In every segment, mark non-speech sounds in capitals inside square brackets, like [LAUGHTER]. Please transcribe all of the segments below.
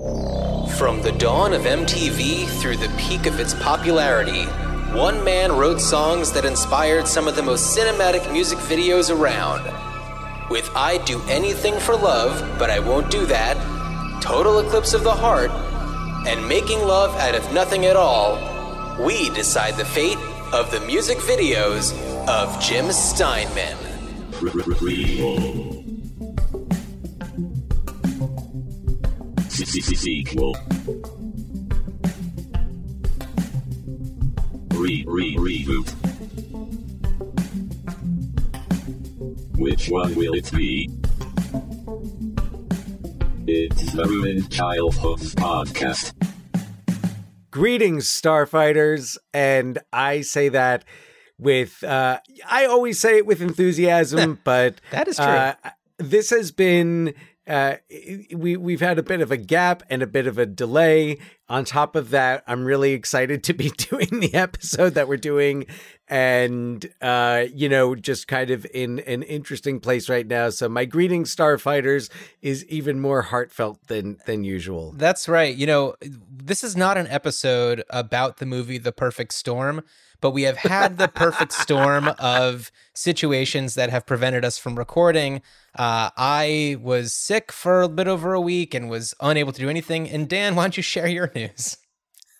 From the dawn of MTV through the peak of its popularity, one man wrote songs that inspired some of the most cinematic music videos around. With I'd Do Anything for Love, But I Won't Do That, Total Eclipse of the Heart, and Making Love Out of Nothing at All, we decide the fate of the music videos of Jim Steinman. Sequel. Re re reboot. Which one will it be? It's the Ruined Childhoods podcast. Greetings, Starfighters, and I say that with uh, I always say it with enthusiasm, [LAUGHS] but That is true. Uh, this has been uh, we we've had a bit of a gap and a bit of a delay. On top of that, I'm really excited to be [LAUGHS] doing the episode that we're doing, and uh, you know, just kind of in an interesting place right now. So my greetings, Starfighters, is even more heartfelt than than usual. That's right. You know, this is not an episode about the movie The Perfect Storm, but we have had the perfect storm of situations that have prevented us from recording. Uh, I was sick for a bit over a week and was unable to do anything. And Dan, why don't you share your news?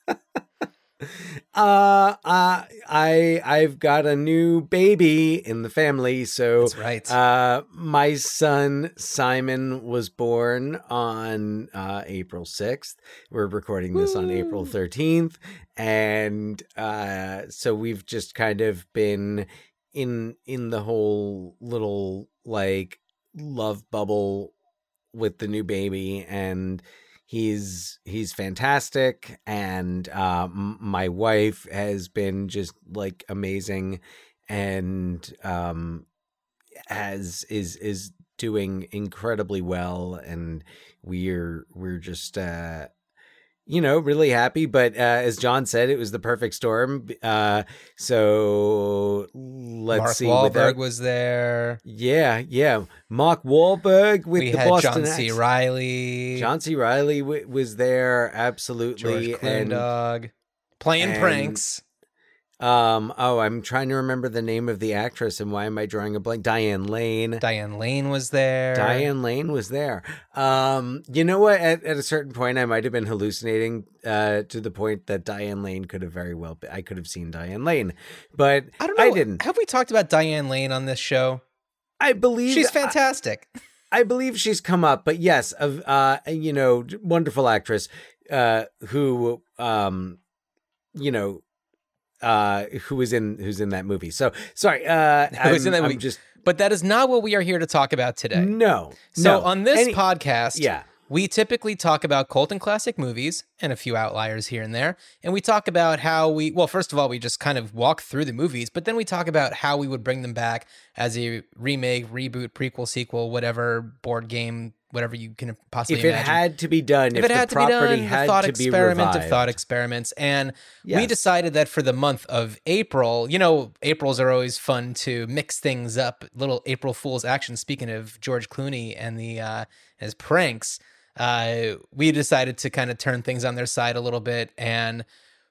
[LAUGHS] Uh, uh, I I've got a new baby in the family, so That's right. Uh, my son Simon was born on uh, April sixth. We're recording this on April thirteenth, and uh, so we've just kind of been in in the whole little like love bubble with the new baby and he's he's fantastic and uh, m- my wife has been just like amazing and um has is is doing incredibly well and we're we're just uh you know really happy but uh as john said it was the perfect storm uh so let's see. Mark see Wahlberg without- was there. yeah yeah mark Wahlberg with we the boston John C. accent. Reilly, John C. Reilly w- was there, George absolutely, and Clooney, playing and- pranks. Um, oh, I'm trying to remember the name of the actress, and why am I drawing a blank? Diane Lane. Diane Lane was there. Diane Lane was there. Um, you know what? At, at a certain point, I might have been hallucinating uh, to the point that Diane Lane could have very well. Been, I could have seen Diane Lane, but I don't know. I didn't. Have we talked about Diane Lane on this show? I believe She's fantastic. [LAUGHS] I believe she's come up, but yes, of uh, you know, wonderful actress, uh, who um, you know, uh, who was in who's in that movie. So sorry, uh, [LAUGHS] Who was in I'm- that I'm movie? Just But that is not what we are here to talk about today. no. So no. on this Any- podcast, yeah, we typically talk about cult and classic movies and a few outliers here and there. And we talk about how we, well, first of all, we just kind of walk through the movies, but then we talk about how we would bring them back as a remake, reboot, prequel, sequel, whatever board game, whatever you can possibly if it imagine. had to be done, if, if it had the to be property done, had thought to be experiment of thought experiments, and we decided that for the month of April, you know, Aprils are always fun to mix things up. Little April Fool's action. Speaking of George Clooney and the uh, his pranks, uh, we decided to kind of turn things on their side a little bit and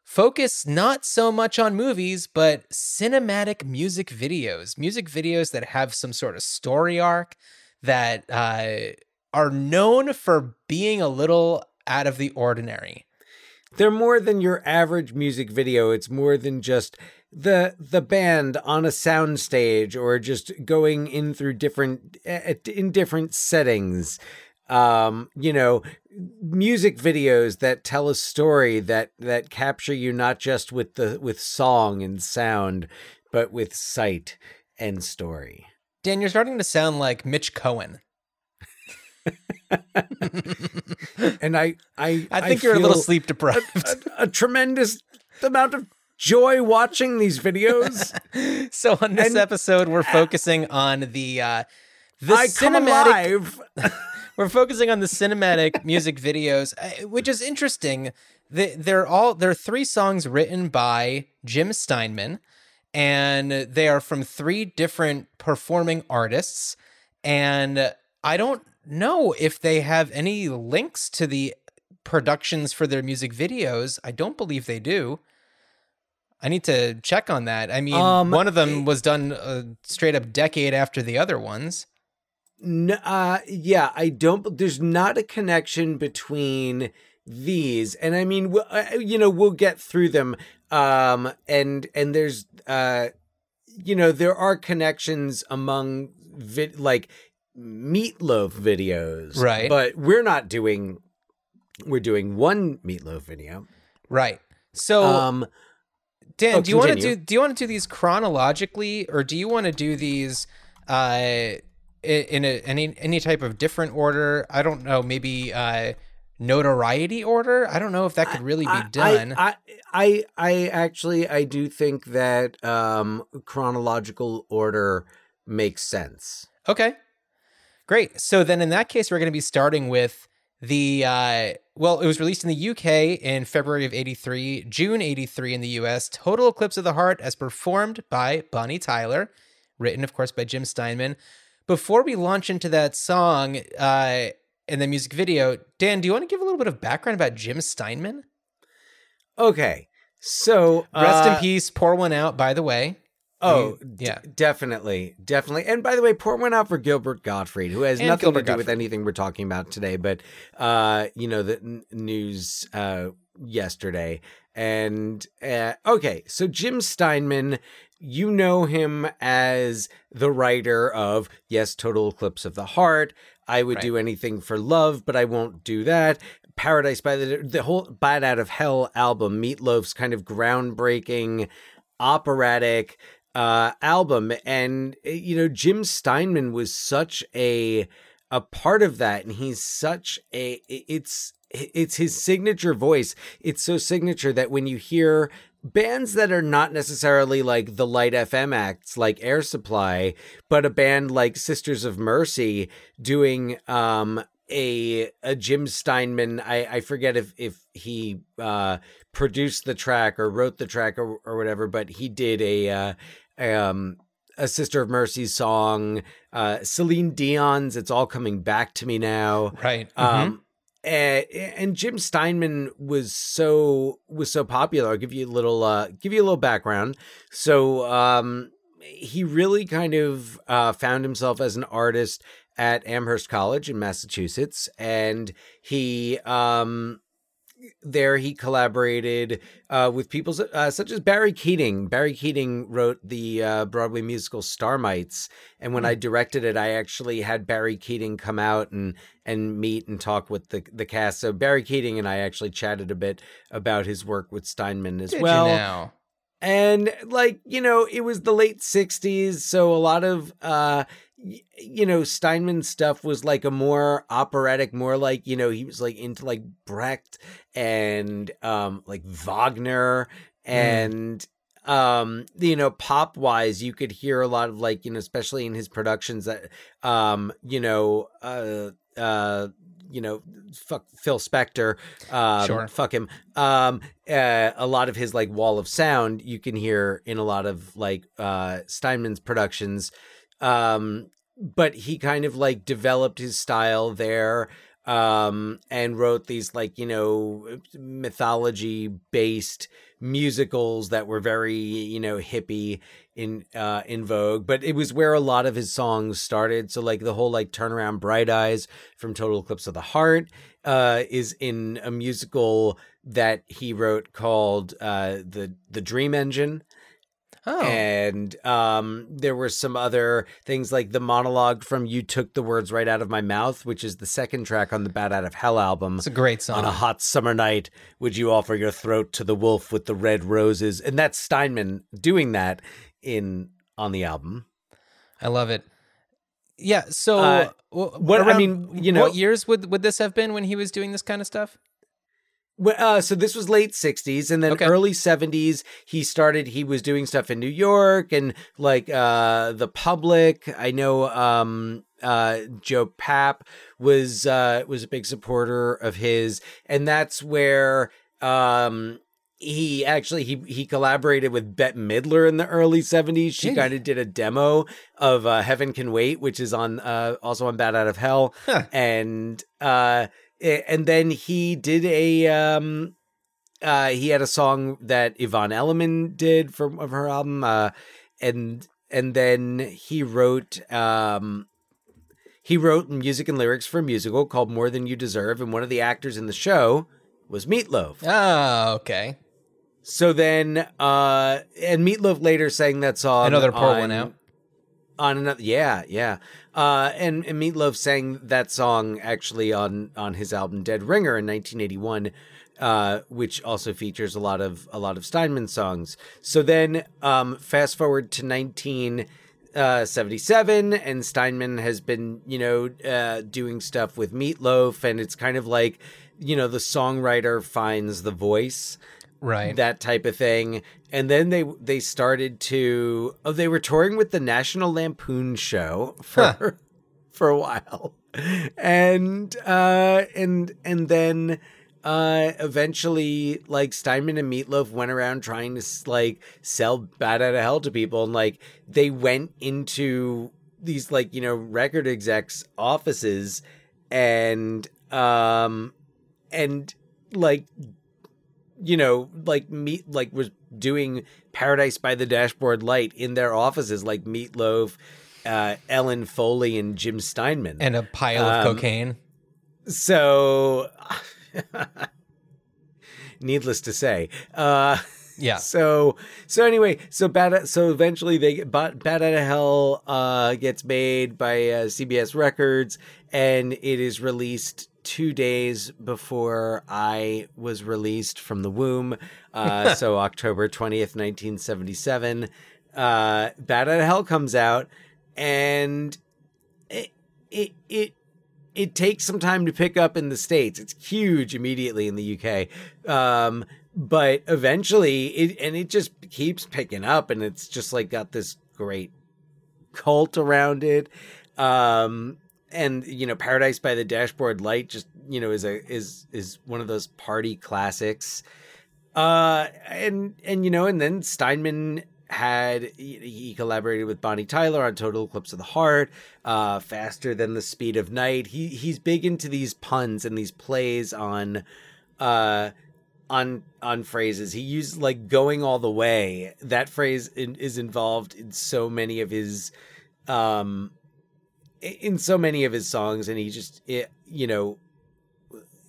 focus not so much on movies, but cinematic music videos, music videos that have some sort of story arc that uh, are known for being a little out of the ordinary. they're more than your average music video. It's more than just the the band on a soundstage or just going in through different in different settings. Um, you know, music videos that tell a story that that capture you not just with the with song and sound, but with sight and story. Dan, you're starting to sound like Mitch Cohen. [LAUGHS] And I I I think you're a little sleep deprived. a, a tremendous amount of joy watching these videos. [LAUGHS] so on this And- episode, we're [LAUGHS] focusing on the uh, the I cinematic. We're focusing on the cinematic music videos, uh, which is interesting. They, they're all there are three songs written by Jim Steinman, and they are from three different performing artists. And I don't know if they have any links to the productions for their music videos. I don't believe they do. I need to check on that. I mean, Um, one of them was done a straight up decade after the other ones. N- uh, yeah, I don't. There's not a connection between these, and I mean, w- uh, you know, we'll get through them. Um, and and there's, uh, you know, there are connections among vid- like meatloaf videos, Right. But we're not doing. We're doing one meatloaf video. Right. So, Um, Dan, oh, do you want to do do you want to do these chronologically, or do you want to do these uh, in a, any any type of different order? I don't know, maybe uh, notoriety order. I don't know if that could really be I- done. I, I, I, I actually, I do think that um, chronological order makes sense. Okay. Great. So then in that case, we're going to be starting with the, uh, well, it was released in the UK in February of 83, June 83 in the US, Total Eclipse of the Heart as performed by Bonnie Tyler, written, of course, by Jim Steinman. Before we launch into that song uh, and the music video, Dan, do you want to give a little bit of background about Jim Steinman? Okay, so Rest uh, in peace. Pour one out, by the way. Oh, yeah. definitely, definitely. And by the way, pour one out for Gilbert Gottfried, who has And nothing Gilbert to do with anything we're talking about today, but uh, you know, the n- news uh yesterday. And uh, okay, so Jim Steinman, you know him as the writer of Yes, Total Eclipse of the Heart. I would Right. do anything for love, but I won't do that. Paradise by the the whole Bat Out of Hell album, Meatloaf's kind of groundbreaking operatic uh album and uh, you know Jim Steinman was such a a part of that and he's such a it's it's his signature voice. It's so signature that when you hear bands that are not necessarily like the light fm acts like air supply but a band like sisters of mercy doing um a a Jim Steinman I I forget if if he uh produced the track or wrote the track or, or whatever but he did a uh um a Sister of Mercy song uh Celine Dion's It's All Coming Back to Me Now Right. um and, and Jim Steinman was so was so popular. I'll give you a little uh give you a little background. So um he really kind of uh found himself as an artist at Amherst College in Massachusetts and he um there he collaborated uh, with people uh, such as Barry Keating. Barry Keating wrote the uh, Broadway musical Starmites, and when I directed it, I actually had Barry Keating come out and and meet and talk with the the cast. So Barry Keating and I actually chatted a bit about his work with Steinman as Did well and like you know it was the late 60s so a lot of uh you know steinman's stuff was like a more operatic more like you know he was like into like brecht and um like wagner and um you know pop wise you could hear a lot of like you know especially in his productions that um you know uh uh you know fuck phil spector um Sure. fuck him um uh, a lot of his like wall of sound you can hear in a lot of like uh steinman's productions um but he kind of like developed his style there um and wrote these like you know mythology based musicals that were very you know hippie in uh in vogue. But it was where a lot of his songs started. So like the whole like turnaround bright eyes from total eclipse of the heart uh is in a musical that he wrote called uh the the dream engine Oh, and um there were some other things like the monologue from you took the words right out of my mouth which is the second track on the bat out of hell album it's a great song. on a hot summer night would you offer your throat to the wolf with the red roses and that's steinman doing that in on the album I love it. Yeah. So, Uh, wh- what- I mean, you know- what years would would this have been when he was doing this kind of stuff? Well, uh, so this was late 60s and then Okay. early 70s he started he was doing stuff in New York and like uh the public I know um uh Joe Papp was uh was a big supporter of his and that's where um he actually he he collaborated with Bette Midler in the early 70s. She kind of did a demo of uh, Heaven Can Wait, which is on uh also on Bat Out of Hell Huh. and uh and then he did a um uh he had a song that Yvonne Elliman did from of her album uh and and then he wrote um he wrote music and lyrics for a musical called More Than You Deserve and one of the actors in the show was Meatloaf. Oh, okay. So then uh and Meatloaf later sang that song Another pour one out. On another yeah yeah. Uh and, and meatloaf sang that song actually on on his album dead ringer in 1981 uh which also features a lot of a lot of steinman songs. So then um fast forward to 1977 and steinman has been you know uh doing stuff with meatloaf and it's kind of like you know the songwriter finds the voice Right. that type of thing. And then they they started to oh they were touring with the National Lampoon show for Huh. [LAUGHS] for a while. And uh and and then uh eventually like Steinman and Meatloaf went around trying to like sell Bat Out of Hell to people and like they went into these like you know record execs offices and um and like you know, like meat, like was doing Paradise by the Dashboard Light in their offices, like Meatloaf, uh, Ellen Foley, and Jim Steinman. and a pile of Um, cocaine. so, [LAUGHS] needless to say, uh, Yeah. [LAUGHS] so so anyway, so bad. So eventually, they get Bad, Bat Out of Hell uh, gets made by uh, CBS Records, and it is released two days before I was released from the womb. Uh, [LAUGHS] so October twentieth, nineteen seventy seven. Uh, Bat Out of Hell comes out, and it it it it takes some time to pick up in the states. It's huge immediately in the UK, um, but eventually it and it just keeps picking up, and it's just like got this great cult around it. Um, and you know, Paradise by the Dashboard Light just you know is a is is one of those party classics. Uh, and and you know, and then Steinman had he collaborated with Bonnie Tyler on Total Eclipse of the Heart, uh, Faster Than the Speed of Night. He he's big into these puns and these plays on, uh, on on phrases. He used like "going all the way." That phrase in, is involved in so many of his, um, in so many of his songs, and he just it, you know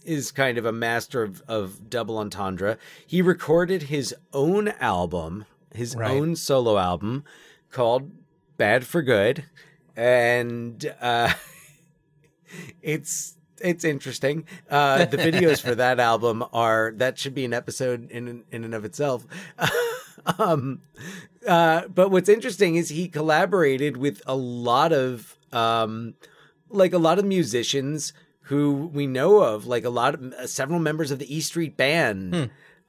is kind of a master of, of double entendre. He recorded his own album, his Right. own solo album called Bad for Good. And uh [LAUGHS] it's it's interesting. Uh the videos for that [LAUGHS] album are that should be an episode in in and of itself. [LAUGHS] um uh but what's interesting is he collaborated with a lot of um like a lot of musicians who we know of, like a lot of uh, several members of the E Street Band, Hmm.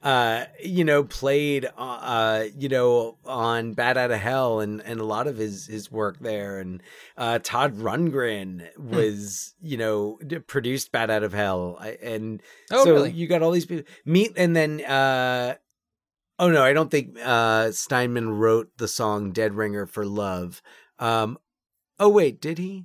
uh, you know, played, uh, uh, you know, on Bat Out of Hell and and a lot of his his work there, and uh, Todd Rundgren Hmm. was, you know, produced Bat Out of Hell, I, and Oh, so really? you got all these people meet, and then. uh Oh no, I don't think uh Steinman wrote the song Dead Ringer for Love. Um oh wait, did he?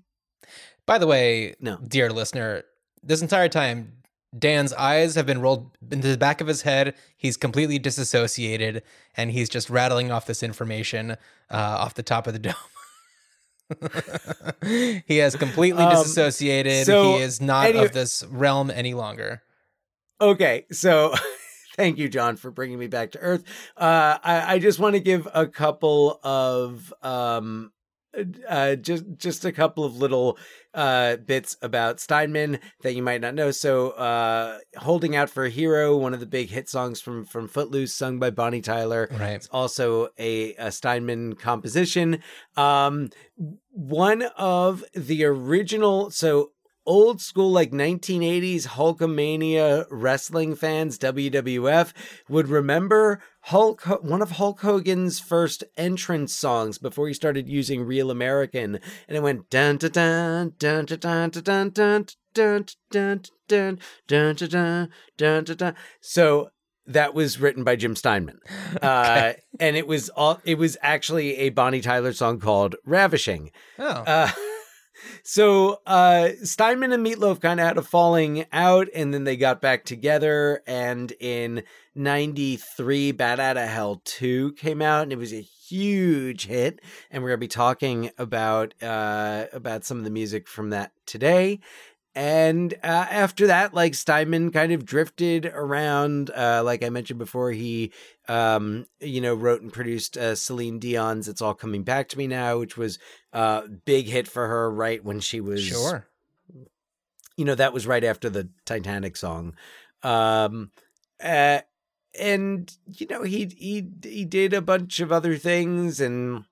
By the way, No. dear listener, this entire time, Dan's eyes have been rolled into the back of his head. He's completely disassociated, and he's just rattling off this information uh, off the top of the [LAUGHS] dome. he has completely Um, disassociated. so he is not any- of this realm any longer. Okay, so [LAUGHS] thank you, John, for bringing me back to Earth. Uh, I, I just want to give a couple of um, uh, just just a couple of little uh, bits about Steinman that you might not know. So, uh, "Holding Out for a Hero," one of the big hit songs from from Footloose, sung by Bonnie Tyler. Right. It's also a, a Steinman composition. Um, one of the original, so old school, like 1980s Hulkamania wrestling fans, WWF, would remember Hulk, one of Hulk Hogan's first entrance songs before he started using Real American. And it went dun dun dun dun dun dun dun dun dun dun dun dun dun dun dun dun dun. So that was written by Jim Steinman. Uh, and it was all it was actually a Bonnie Tyler song called Ravishing. Oh, Uh, So uh Steinman and Meatloaf kind of had a falling out and then they got back together and in 93 Bat Out of Hell 2 came out and it was a huge hit and we're to be talking about uh about some of the music from that today. And uh, after that, like Steinman kind of drifted around. Uh, like I mentioned before, he, um, you know, wrote and produced uh, Celine Dion's "It's All Coming Back to Me Now," which was a big hit for her right when she was Sure. you know that was right after the titanic song um uh, and you know he he he did a bunch of other things and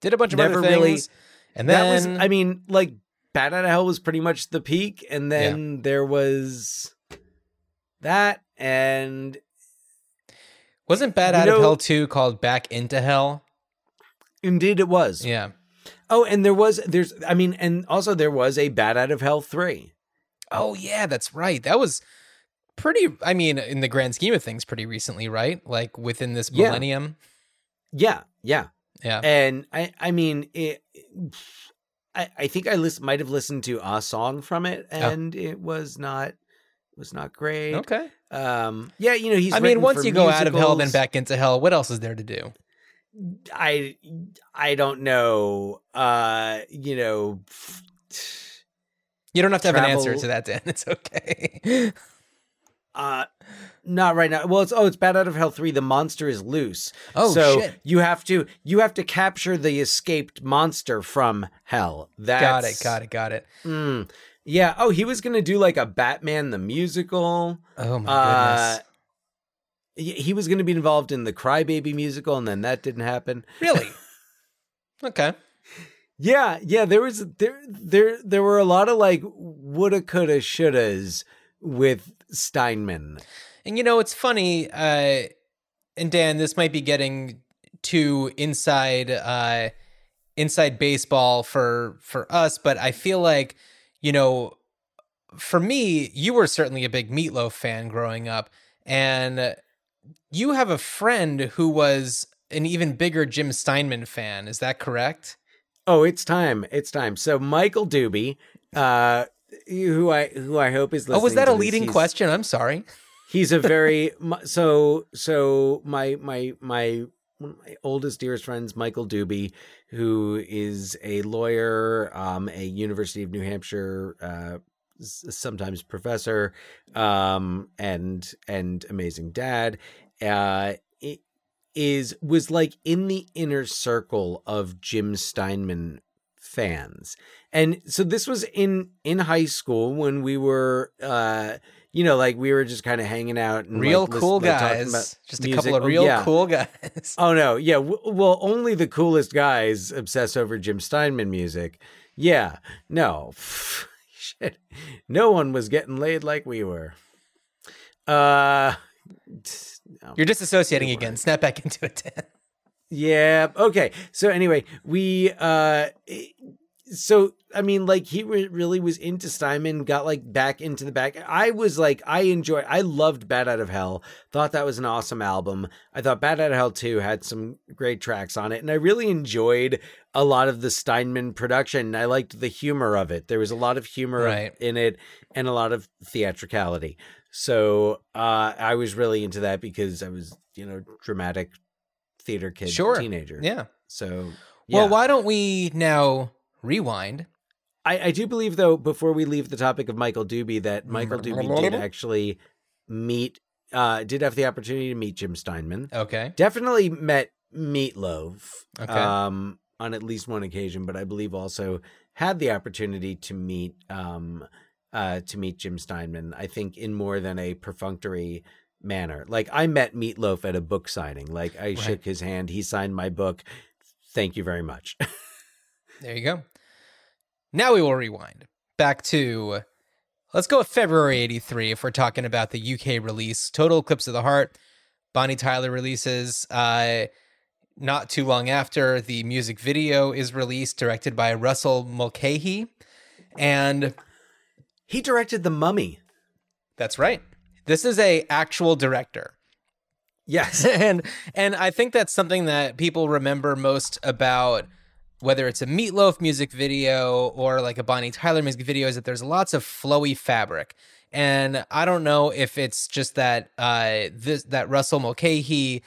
Did a bunch of other really- things. and then that was i mean like bat out of hell was pretty much the peak and then there was that and wasn't Bat Out of Hell 2 called Back into Hell? indeed it was Yeah. oh and there was there's i mean and also there was a bat out of hell 3 Oh yeah, that's right. That was pretty I mean, in the grand scheme of things, pretty recently, right? Like within this Yeah. millennium. yeah yeah Yeah. and I I mean it. I I think I list, might have listened to a song from it, oh. and it was not was not great. Okay. Um. Yeah. You know he's. I mean, once you go out of hell, then back into hell, what else is there to do? I I don't know. Uh. You know. You don't have to have an answer to that, Dan. [LAUGHS] It's okay. Uh. Not right now. Well, it's oh, it's Bat Out of Hell three. The monster is loose. Oh, so shit. you have to you have to capture the escaped monster from hell. That's, got it, got it, got it. Mm. Yeah. Oh, he was gonna do like a Batman the musical. Oh my Uh, goodness. he he was going to be involved in the Crybaby musical, and then that didn't happen. [LAUGHS] Really? okay. Yeah, yeah. There was there there there were a lot of like woulda, coulda, shouldas with Steinman. And you know, it's funny, uh, and Dan, this might be getting too inside uh inside baseball for for us, but I feel like, you know, for me, you were certainly a big Meatloaf fan growing up, and you have a friend who was an even bigger Jim Steinman fan. Is that correct? Oh, it's time! It's time. So Michael Doobie, uh, who I who I hope is listening. oh, was that a leading question? I'm sorry. He's a very so so my my my one of my oldest dearest friends, Michael Doobie, who is a lawyer, um, a University of New Hampshire, uh, sometimes professor, um, and and amazing dad, uh, is was like in the inner circle of Jim Steinman fans, and so this was in in high school when we were. Uh, you know, like we were just kind of hanging out and Real like, cool like, talking guys. about Just a couple of Oh, real yeah. cool guys. Oh no, yeah. W- well, only the coolest guys obsess over Jim Steinman music. Yeah, no, [LAUGHS] shit. No one was getting laid like we were. Uh, no. You're disassociating again. Snap back [LAUGHS] into it, Dan. Yeah. Okay. So anyway, we uh so I mean like he re- really was into Steinman, got like back into the back. I was like I enjoy I loved Bat Out of Hell. Thought that was an awesome album. I thought Bat Out of Hell too had some great tracks on it and I really enjoyed a lot of the Steinman production. I liked the humor of it. There was a lot of humor Right. in it and a lot of theatricality. So, uh I was really into that because I was, you know, dramatic theater kid Sure. teenager. Yeah. So, Well, why don't we now rewind? I, I do believe though, before we leave the topic of Michael Doobie, that Michael Doobie did actually meet, uh, did have the opportunity to meet Jim Steinman. Okay. Definitely met Meatloaf, Okay. um, on at least one occasion, but I believe also had the opportunity to meet, um, uh, to meet Jim Steinman. I think in more than a perfunctory manner. Like I met Meatloaf at a book signing. Like I Right. shook his hand, he signed my book. Thank you very much. [LAUGHS] There you go. Now we will rewind back to let's go with February 83 if we're talking about the UK release. Total Eclipse of the Heart. Bonnie Tyler releases uh not too long after the music video is released directed by Russell Mulcahy and he directed The Mummy. that's right. This is a actual director. Yes. [LAUGHS] and and I think that's something that people remember most about whether it's a Meatloaf music video or like a Bonnie Tyler music video, is that there's lots of flowy fabric. And I don't know if it's just that uh, this that Russell Mulcahy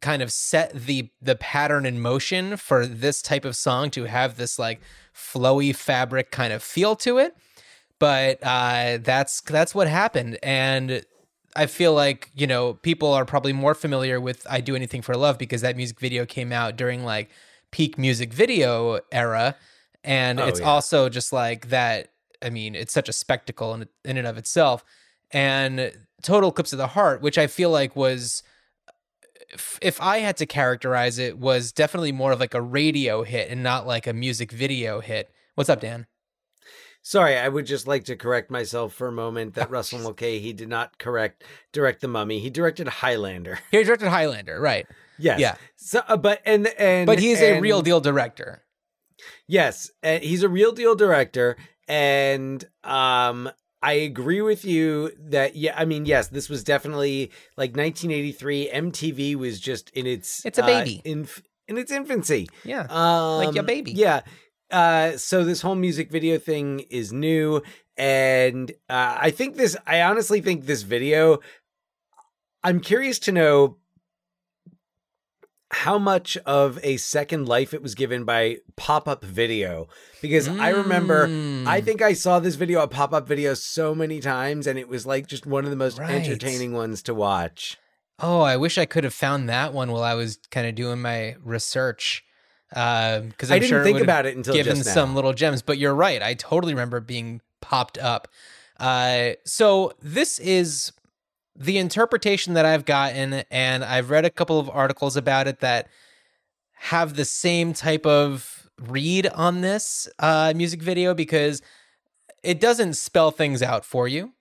kind of set the the pattern in motion for this type of song to have this like flowy fabric kind of feel to it. But uh, that's that's what happened, and I feel like you know people are probably more familiar with "I Do Anything for Love" because that music video came out during like peak music video era, and Oh, it's yeah. also just like that. I mean, it's such a spectacle in in and of itself, and "Total Eclipse of the Heart," which I feel like was if, if I had to characterize it, was definitely more of like a radio hit and not like a music video hit. What's up, Dan? Sorry, I would just like to correct myself for a moment that [LAUGHS] Russell Mulcahy he did not correct direct the Mummy. He directed Highlander. He directed Highlander, right? Yes. Yeah. So, uh, but and and But he's a real deal director. Yes, uh, he's a real deal director, and um, I agree with you that yeah, I mean yes, this was definitely like 1983. MTV was just in its It's a uh, baby. in in its infancy. Yeah. Um, your baby. Yeah. Uh, so this whole music video thing is new, and uh, I think this. I honestly think this video. I'm curious to know how much of a second life it was given by pop up video because I remember. Mm. I think I saw this video, a pop up video, so many times, and it was like just one of the most Right. entertaining ones to watch. Oh, I wish I could have found that one while I was kind of doing my research. Because I didn't think about it until given just now. some little gems. But you're right. I totally remember being popped up. Uh, so this is the interpretation that I've gotten, and I've read a couple of articles about it that have the same type of read on this uh, music video because it doesn't spell things out for you,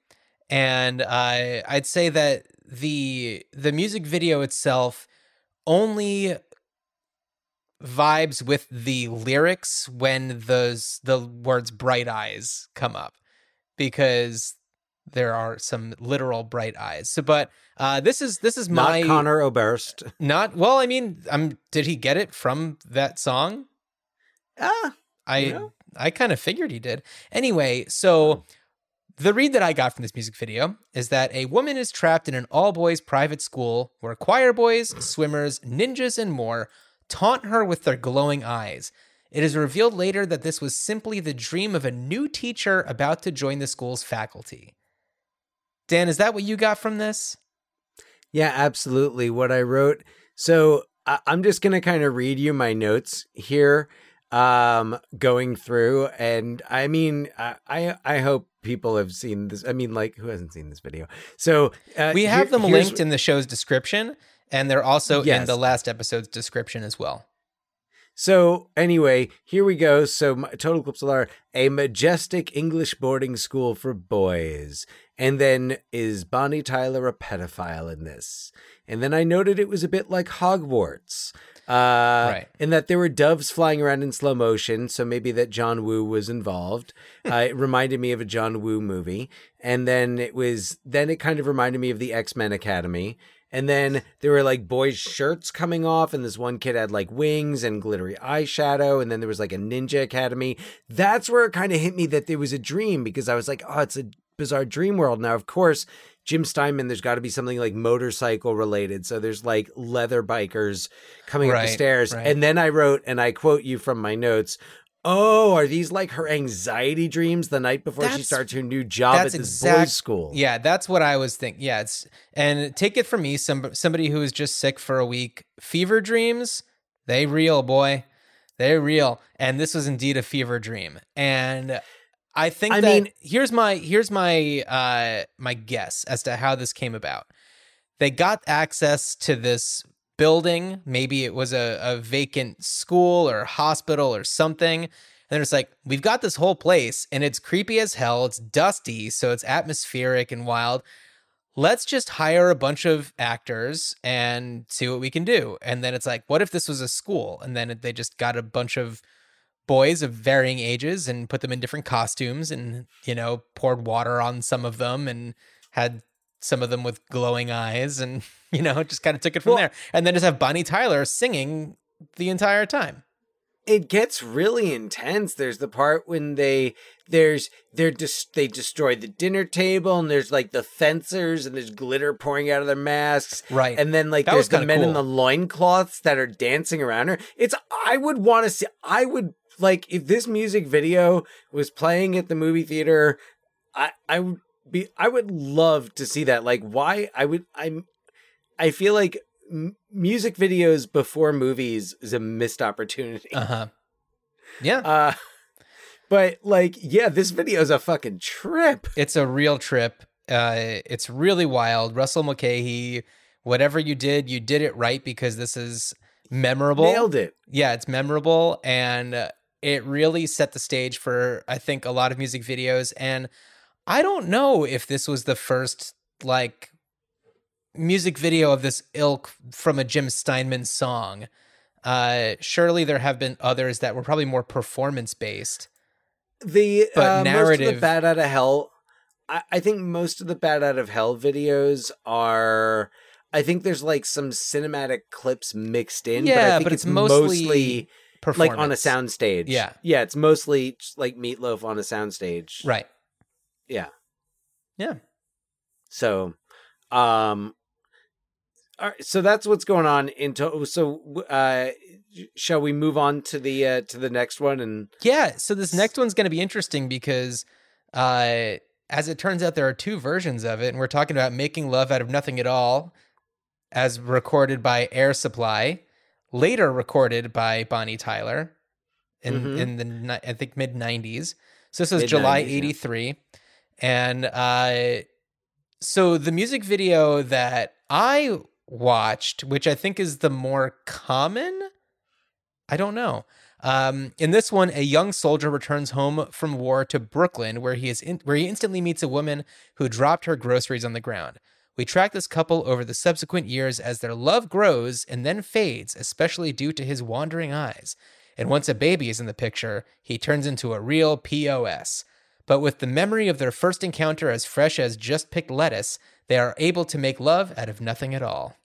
and uh, I'd say that the the music video itself only vibes with the lyrics when those the words bright eyes come up because there are some literal bright eyes so but uh this is this is Not my Conor Oberst. not well i mean um did he get it from that song Ah, i i kind of figured he did anyway so the read that I got from this music video is that a woman is trapped in an all boys private school where choir boys, swimmers, ninjas, and more taunt her with their glowing eyes. It is revealed later that this was simply the dream of a new teacher about to join the school's faculty. Dan, is that what you got from this? Yeah, absolutely. What I wrote. So I- I'm just going to kind of read you my notes here, um, going through. And I mean, I, I, hope people have seen this. I mean, like, who hasn't seen this video? So uh, We have here- them linked in the show's description, and they're also in the last episode's description as well. So anyway, here we go. So Total the Heart, a majestic English boarding school for boys. And then is Bonnie Tyler a pedophile in this? And then I noted it was a bit like Hogwarts. Uh, Right. And that there were doves flying around in slow motion. So maybe that John Woo was involved. uh, it reminded me of a John Woo movie. And then it was, then it kind of reminded me of the X Men Academy. And then there were like boys' shirts coming off, and this one kid had like wings and glittery eyeshadow. And then there was like a ninja academy. That's where it kind of hit me that there was a dream because I was like, oh, it's a bizarre dream world. Now, of course, Jim Steinman, there's got to be something like motorcycle related. So there's like leather bikers coming up the stairs. right. And then I wrote, and I quote you from my notes. Oh, are these like her anxiety dreams the night before she starts her new job at that's this exact- boys' school? Yeah, that's what I was thinking. Yeah, it's and take it from me, some somebody who is just sick for a week. Fever dreams, they real boy, they real. And this was indeed a fever dream. And I think I mean- here's my here's my uh my guess as to how this came about. They got access to this building. Maybe it was a, a vacant school or hospital or something. And they're just like, we've got this whole place and it's creepy as hell. It's dusty, so it's atmospheric and wild. Let's just hire a bunch of actors and see what we can do. And then it's like, what if this was a school? And then they just got a bunch of boys of varying ages and put them in different costumes and, you know, poured water on some of them and had some of them with glowing eyes and, [LAUGHS] you know, just kind of took it from Well- there. And then just have Bonnie Tyler singing the entire time. it gets really intense. There's the part when they there's they're just they destroy the dinner table and there's like the fencers and there's glitter pouring out of their masks. Right. And then like That there's the men in cool. the loincloths that are dancing around her. It's I would want to see I would like if this music video was playing at the movie theater, I I would be I would love to see that. Like why I would I'm I feel like m- music videos before movies is a missed opportunity. Uh huh. [LAUGHS] Yeah. Uh, but like, yeah, this video is a fucking trip. It's a real trip. Uh, it's really wild. Russell Mulcahy, whatever you did, you did it right because this is memorable. Nailed it. Yeah, it's memorable and uh, it really set the stage for I think a lot of music videos and I don't know if this was the first like music video of this ilk from a Jim Steinman song. Uh surely there have been others that were probably more performance based. The But uh, most of the narrative- Bat Out of Hell. I, I think most of the Bat Out of Hell videos are. I think there's like some cinematic clips mixed in. but, I Yeah, think but it's, it's mostly mostly Performance. like on a sound stage. Yeah. yeah, it's mostly like Meatloaf on a sound stage. Right. Yeah. Yeah. So, um, all right, so that's what's going on into. So, uh, shall we move on to the uh, to the next one? And Yeah, so this next one's going to be interesting because uh as it turns out there are two versions of it and we're talking about making love out of nothing at all as recorded by Air Supply, later recorded by Bonnie Tyler in Mhm. in the I think mid 90s. So this was July Mid-nineties, yeah. 83 and uh so the music video that I watched, which I think is the more common I don't know. Um, in this one, a young soldier returns home from war to Brooklyn, where he is in, where he instantly meets a woman who dropped her groceries on the ground. We track this couple over the subsequent years as their love grows and then fades, especially due to his wandering eyes. And once a baby is in the picture, he turns into a real POS. But with the memory of their first encounter as fresh as just picked lettuce, they are able to make love out of nothing at all.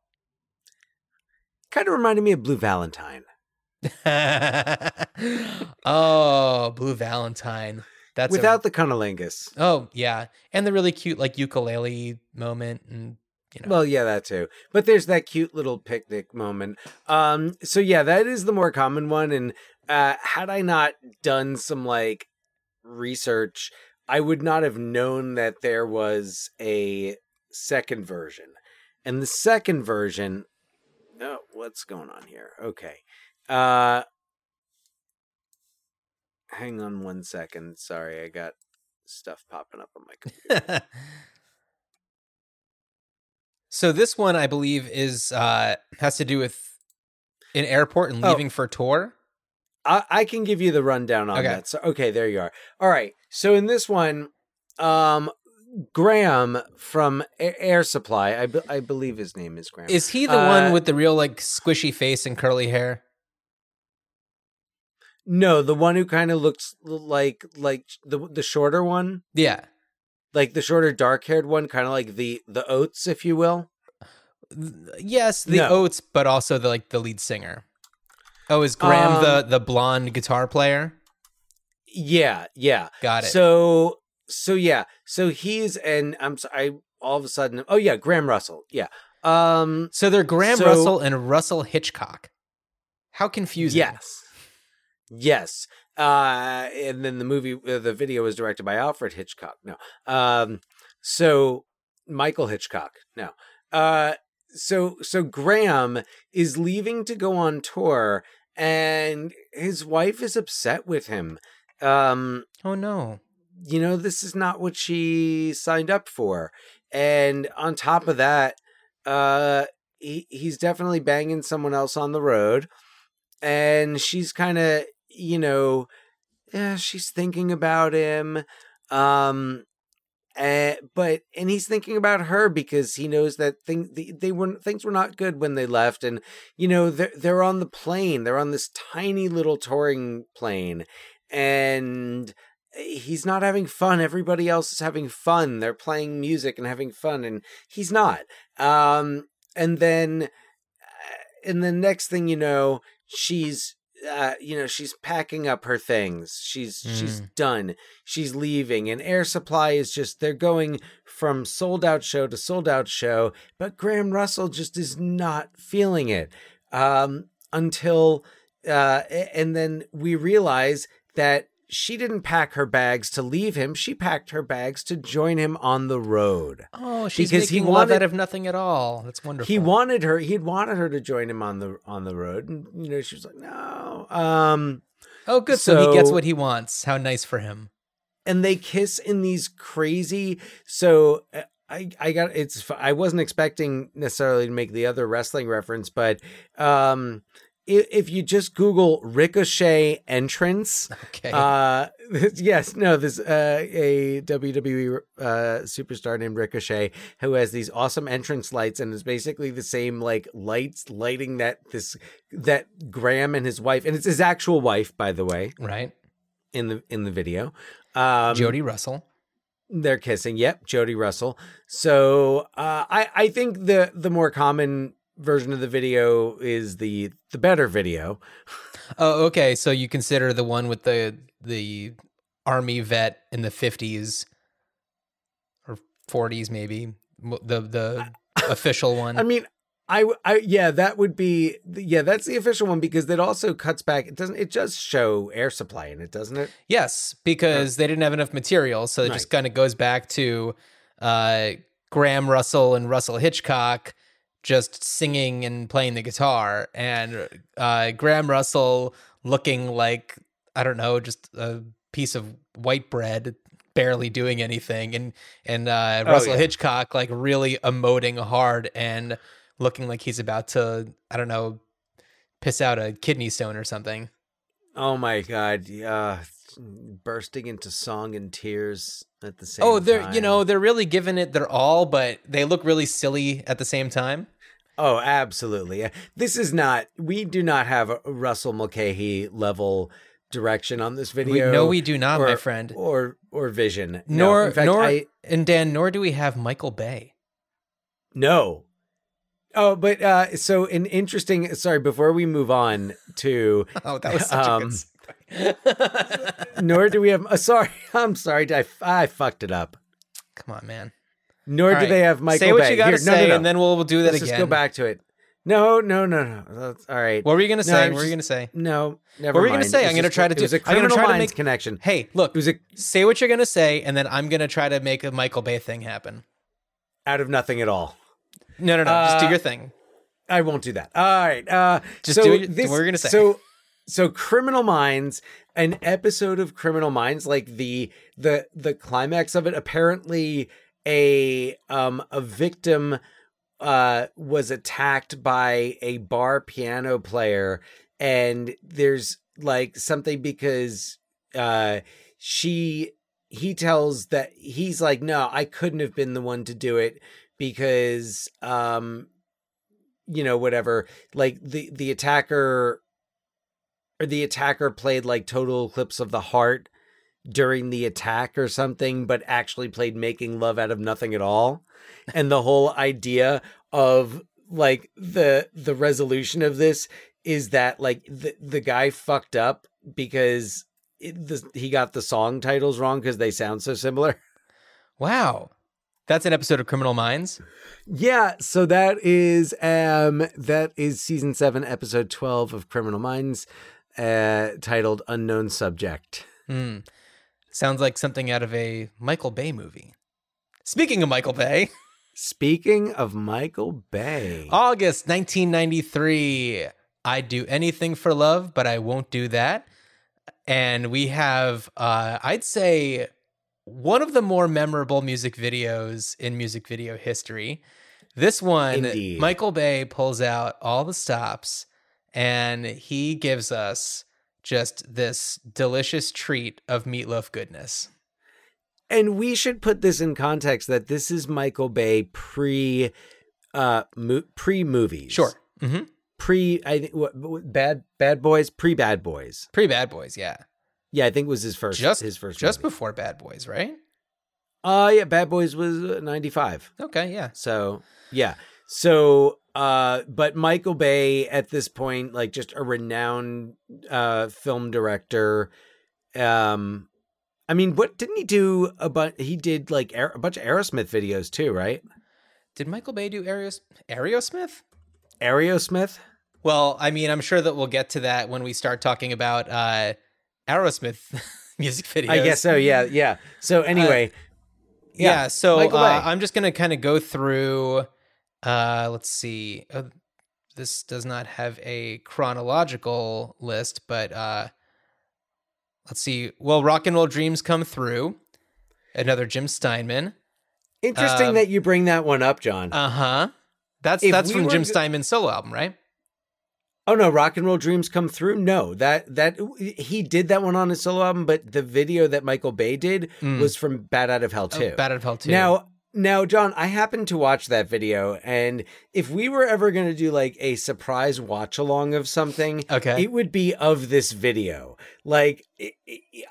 kind of reminded me of Blue Valentine. [LAUGHS] oh, Blue Valentine. That's a- without the cunnilingus. oh yeah, and the really cute like ukulele moment, and you know. Well, yeah, that too. But there's that cute little picnic moment. Um, so yeah, that is the more common one. And uh, had I not done some like research, I would not have known that there was a second version. And the second version, oh, what's going on here? Okay. Uh, hang on one second. Sorry, I got stuff popping up on my computer. [LAUGHS] so this one, I believe, is uh has to do with an airport and Oh. leaving for tour. I, I can give you the rundown on Okay. that. So okay, there you are. All right. So in this one, um, Graham from Air Supply, I, be- I believe his name is Graham. Is he the Uh, one with the real like squishy face and curly hair? No, the one who kind of looks like like the the shorter one, Yeah. like the shorter dark haired one, kind of like the the Oats, if you will. Yes, the No. Oats, but also the like the lead singer. Oh, is Graham Um, the the blonde guitar player? Yeah, yeah. Got it. So so yeah, so he's and I'm sorry, I all of a sudden, oh yeah, Graham Russell, yeah. Um, So they're Graham So- Russell and Russell Hitchcock. How confusing. Yes. Yes. Uh, and then the movie, uh, the video was directed by Alfred Hitchcock. No. Um, so Michael Hitchcock. No. Uh, so, so Graham is leaving to go on tour and his wife is upset with him. Um, Oh no. you know, this is not what she signed up for. And on top of that, uh, he, he's definitely banging someone else on the road. And she's kind of, you know, yeah, she's thinking about him. Um, uh, but and he's thinking about her because he knows that thing they, they were things were not good when they left, and you know they're they're on the plane, they're on this tiny little touring plane, and he's not having fun. Everybody else is having fun. They're playing music and having fun, and he's not. Um, and then, uh, and the next thing you know, she's uh, you know, she's packing up her things. She's she's Mm. done. She's leaving, and Air Supply is just they're going from sold out show to sold out show. But Graham Russell just is not feeling it um, until, uh, and then we realize that she didn't pack her bags to leave him. She packed her bags to join him on the road. Oh, she's Because he making love out of nothing at all. That's wonderful. He wanted her. He'd wanted her to join him on the on the road, and you know she was like, no. Um, oh, good. So, he gets what he wants. How nice for him. and they kiss in these crazy. So uh, I I got it's. I wasn't expecting necessarily to make the other wrestling reference, but um, if, you just Google Ricochet entrance, Okay. uh, [LAUGHS] yes, no, there's uh, a WWE uh, superstar named Ricochet who has these awesome entrance lights, and is basically the same like lights lighting that this that Graham and his wife, and it's his actual wife, by the way, right. in the in the video. Um, Jody Russell. they're kissing. Yep, Jody Russell. So uh, I I think the the more common version of the video is the the better video. Oh, okay. So you consider the one with the the army vet in the fifties or forties, maybe the the [LAUGHS] official one. I mean, I, I, yeah, that would be, yeah, that's the official one because it also cuts back. It doesn't, it does show air supply in it, doesn't it? yes, because they didn't have enough material, so it just kind of goes back to uh, Graham Russell and Russell Hitchcock just singing and playing the guitar, and uh, Graham Russell looking like I don't know, just a piece of white bread, barely doing anything, and and uh, Oh, Russell yeah. Hitchcock like really emoting hard and looking like he's about to I don't know, piss out a kidney stone or something. Oh my God. Yeah. Bursting into song and tears at the same time. Oh, they're time. you know they're really giving it their all, but they look really silly at the same time. Oh, absolutely. This is not, we do not have a Russell Mulcahy level direction on this We, video. no, we do not, my friend. Or, or vision. No, Nor, in fact, nor, I, and Dan, nor do we have Michael Bay. No. Oh, but uh so an interesting sorry, before we move on to [LAUGHS] Oh, that was such a Um, good. segue. nor do we have uh, sorry, [LAUGHS] I'm sorry, I, I fucked it up. Come on, man. Nor All do they have Michael Bay. say what Bay. you got to Here, no, say, no, no. and then we'll, we'll do that Let's again. just go back to it. No, no, no, no. That's all right. What were you gonna say? I'm what were you gonna say? No, never What were you gonna say? I'm gonna try to it was do- a I'm gonna criminal try to minds make- connection. Hey, look, It was a say what you're gonna say, and then I'm gonna try to make a Michael Bay thing happen. out of nothing at all. No, no, no. just do Uh, your thing. I won't do that. All right. Uh, Just so do this, what you're gonna say. So, so Criminal Minds, an episode of Criminal Minds, like the the the climax of it. Apparently, a um a victim uh was attacked by a bar piano player, and there's like something because uh she he tells that he's like no i couldn't have been the one to do it because um you know whatever. Like the the attacker or the attacker played like total eclipse of the heart during the attack or something but actually played making love out of nothing at all and the whole idea of like the the resolution of this is that like the the guy fucked up because it, the, he got the song titles wrong because they sound so similar [LAUGHS] Wow, that's an episode of Criminal Minds. Yeah, so that is um that is season 7 episode 12 of Criminal Minds uh titled Unknown Subject. Hmm. Sounds like something out of a Michael Bay movie. Speaking of Michael Bay, [LAUGHS] Speaking of Michael Bay. August 1993. I'd do anything for love, but I won't do that. And we have, uh, I'd say, one of the more memorable music videos in music video history. This one, Indeed. Michael Bay pulls out all the stops and he gives us just this delicious treat of meatloaf goodness. And we should put this in context that this is Michael Bay pre uh mo- pre movies. Sure. hmm Pre I think what, Bad Bad Boys, pre Bad Boys. Pre Bad Boys, yeah. Yeah, I think it was his first Just his first just movie. before Bad Boys, right? Uh yeah, Bad Boys was uh, 95. Okay, yeah. So, yeah. So, uh, but Michael Bay at this point, like just a renowned uh film director. Um, I mean, what didn't he do? A bunch. He did like Aer- a bunch of Aerosmith videos too, right? Did Michael Bay do Aeros- Aerosmith? Aerosmith. Well, I mean, I'm sure that we'll get to that when we start talking about uh, Aerosmith [LAUGHS] music videos. I guess so. Yeah, yeah. So anyway, Yeah. yeah, so uh, I'm just gonna kind of go through. Uh, let's see. Uh, this does not have a chronological list, but uh, let's see. Well, Rock and Roll Dreams come through. Another Jim Steinman. interesting um, that you bring that one up, Jon. Uh huh. That's If that's we from Jim Steinman's solo album, right? Oh no, rock and roll dreams come through. No, that that he did that one on his solo album, but the video that Michael Bay did Mm. was from Bat Out of Hell Oh, too. Bat Out of Hell too. Now, now, Jon, I happened to watch that video, and if we were ever going to do like a surprise watch along of something, Okay. it would be of this video. Like,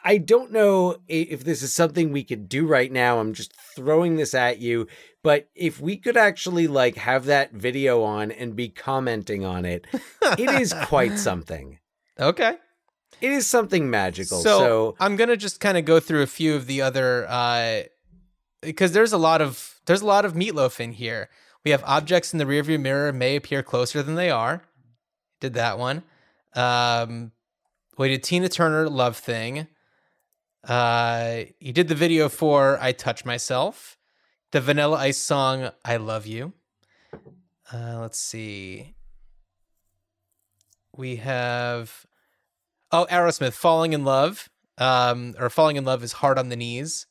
I- don't know if this is something we could do right now. I'm just throwing this at you, but if we could actually like have that video on and be commenting on it, [LAUGHS] it is quite something. okay. It is something magical. So, So, I'm gonna just kind of go through a few of the other uh because there's a lot of there's a lot of meatloaf in here. We have objects in the rearview mirror may appear closer than they are. Did that one. Um we did Tina Turner Love Thing. Uh he did the video for I Touch Myself. The Vanilla Ice song I Love You. Uh let's see. We have Oh, Aerosmith, Falling in Love. Um, or Falling in Love is Hard on the Knees.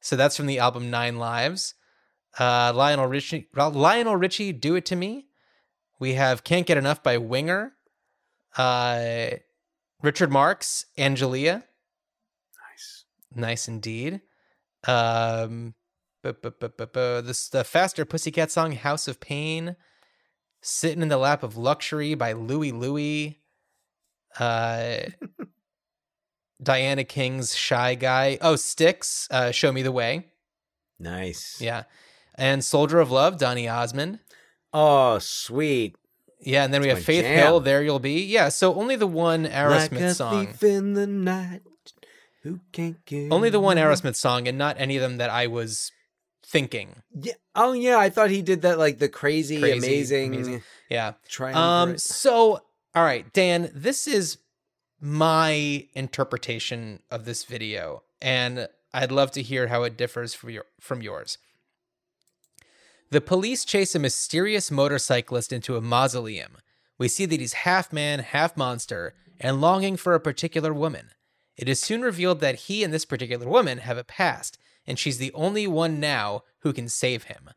So that's from the album Nine Lives. Uh, Lionel Richie, Lionel Richie, Do It to Me. We have Can't Get Enough by Winger. Uh, Richard Marx, Angelia. nice. Nice indeed. Um, bu- bu- bu- this the faster Pussycat song, House of Pain. Sitting in the Lap of Luxury by Louie Louie. Uh, [LAUGHS] Diana King's Shy Guy. Oh, Styx, uh, Show Me the Way. Nice. Yeah. And Soldier of Love, Donny Osmond. Oh, sweet. Yeah, and then we have Faith jam. Hill, There You'll Be. Yeah, so only the one Aerosmith like song. thief in the night who can't get Only the one. Aerosmith song, and not any of them that I was thinking. Yeah. Oh yeah, I thought he did that like the crazy, Crazy, amazing, amazing. Yeah. triumvirate. Um. So, all right, Dan. This is my interpretation of this video, and I'd love to hear how it differs from your from yours. The police chase a mysterious motorcyclist into a mausoleum. We see that he's half man, half monster, and longing for a particular woman. It is soon revealed that he and this particular woman have a past, and she's the only one now who can save him.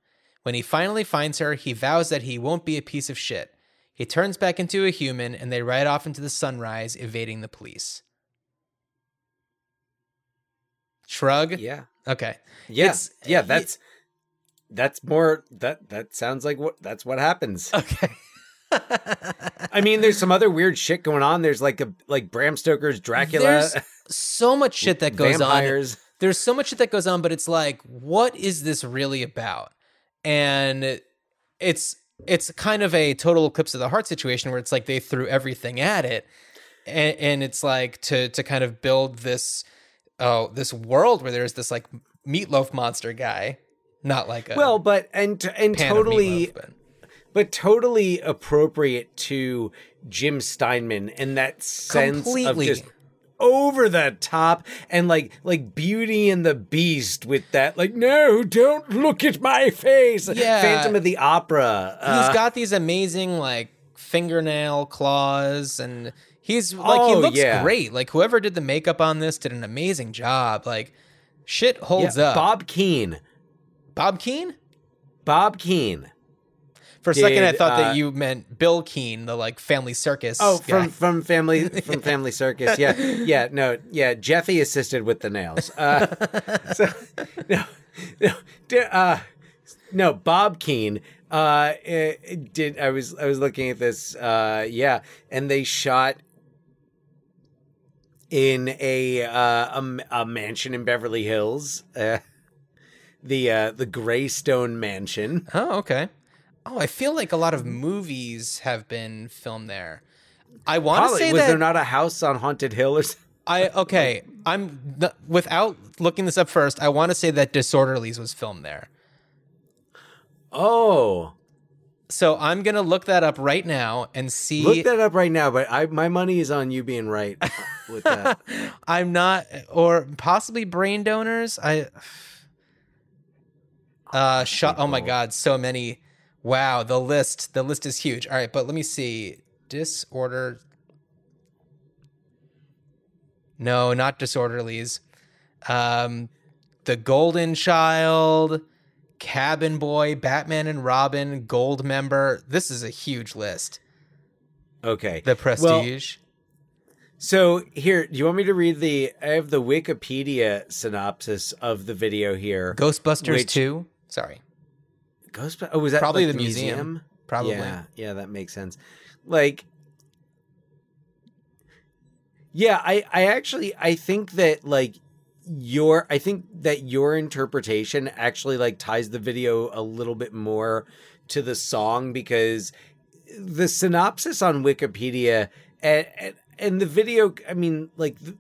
When he finally finds her, he vows that he won't be a piece of shit. He turns back into a human, and they ride off into the sunrise, evading the police. Shrug. yeah, Okay. yeah, It's- yeah. That's that's more that that sounds like what that's what happens. Okay. I mean, there's some other weird shit going on. There's like a like Bram Stoker's Dracula, There's so much shit that goes on. vampires. There's so much shit that goes on, but it's like, what is this really about? And it's it's kind of a total eclipse of the heart situation where it's like they threw everything at it, and, and it's like to to kind of build this oh this world where there's this like meatloaf monster guy, not like a Well, but and and totally, meatloaf, but- but totally appropriate to Jim Steinman and that sense Completely. of just over the top and like like Beauty and the Beast with that like no, don't look at my face. Yeah. Phantom of the Opera. Uh, he's got these amazing like fingernail claws and he's like he Oh, looks yeah. great like whoever did the makeup on this did an amazing job like shit holds yeah, up Bob Keane. bob keane Bob Keane. For a second i thought uh, that you meant bill keane the like family circus Oh, guy. from from family from [LAUGHS] Family Circus. Yeah, yeah. No, yeah. Jeffy assisted with the nails. Uh, [LAUGHS] so, no, no, uh, no. Bob Keane uh, eh, did. I was I was looking at this. Uh, yeah, and they shot in a uh, a, a mansion in Beverly Hills. Uh, the uh, the Greystone Mansion. oh okay Oh, I feel like a lot of movies have been filmed there. I want to say was that there not a house on Haunted Hill or something? I okay. I'm without looking this up first. I want to say that Disorderlies was filmed there. Oh, So I'm gonna look that up right now and see. look that up right now. But I, my money is on you being right with that. [LAUGHS] I'm not, or possibly brain donors. I. Uh, shot. Oh my God, so many. Wow, the list. The list is huge. All right, but let me see. Disorder. No, not disorderlies. Um, the Golden Child, Cabin Boy, Batman and Robin, Gold Member. This is a huge list. Okay. The Well, Prestige. So here, do you want me to read the? I have the Wikipedia synopsis of the video here. Ghostbusters which- 2. Sorry. Ghost. Oh, was that Probably like the museum. Probably. Yeah, yeah, that makes sense. Like, yeah, I, I actually, I think that like your, I think that your interpretation actually like ties the video a little bit more to the song because the synopsis on Wikipedia and and, and the video, I mean, like. th-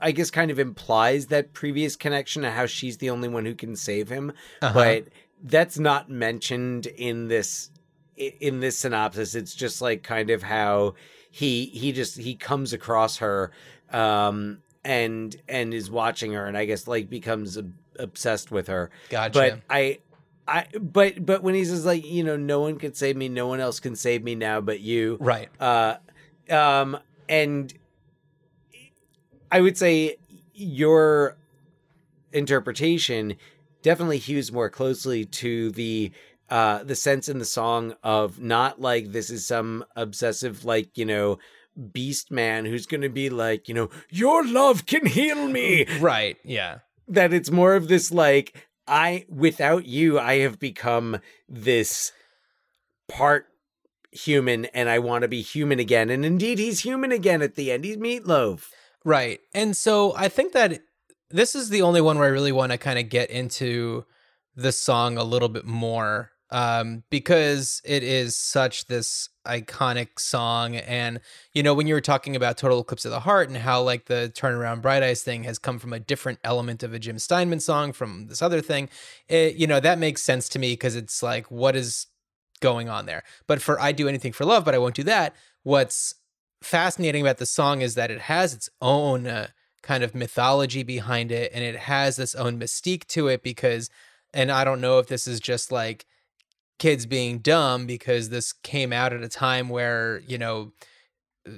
I guess kind of implies that previous connection to how she's the only one who can save him, Uh-huh. but that's not mentioned in this in this synopsis. It's just like kind of how he he just he comes across her um and and is watching her and I guess like becomes ob- obsessed with her. Gotcha. But I I but but when he says like, you know, no one can save me, no one else can save me now but you right. uh, um, and I would say your interpretation definitely hews more closely to the uh the sense in the song of not like this is some obsessive like you know beast man who's going to be like you know your love can heal me [LAUGHS] Right. Yeah. that it's more of this like I without you I have become this part human and I want to be human again and indeed he's human again at the end he's meatloaf Right. And so I think that this is the only one where I really want to kind of get into the song a little bit more um, because it is such this iconic song. And, you know, when you were talking about Total Eclipse of the Heart and how like the Turnaround Bright Eyes thing has come from a different element of a Jim Steinman song from this other thing, it, you know, that makes sense to me because it's like, what is going on there? But for I Do Anything for Love, but I won't do that, what's fascinating about the song is that it has its own uh, kind of mythology behind it and it has its own mystique to it because and I don't know if this is just like kids being dumb because this came out at a time where, you know, uh,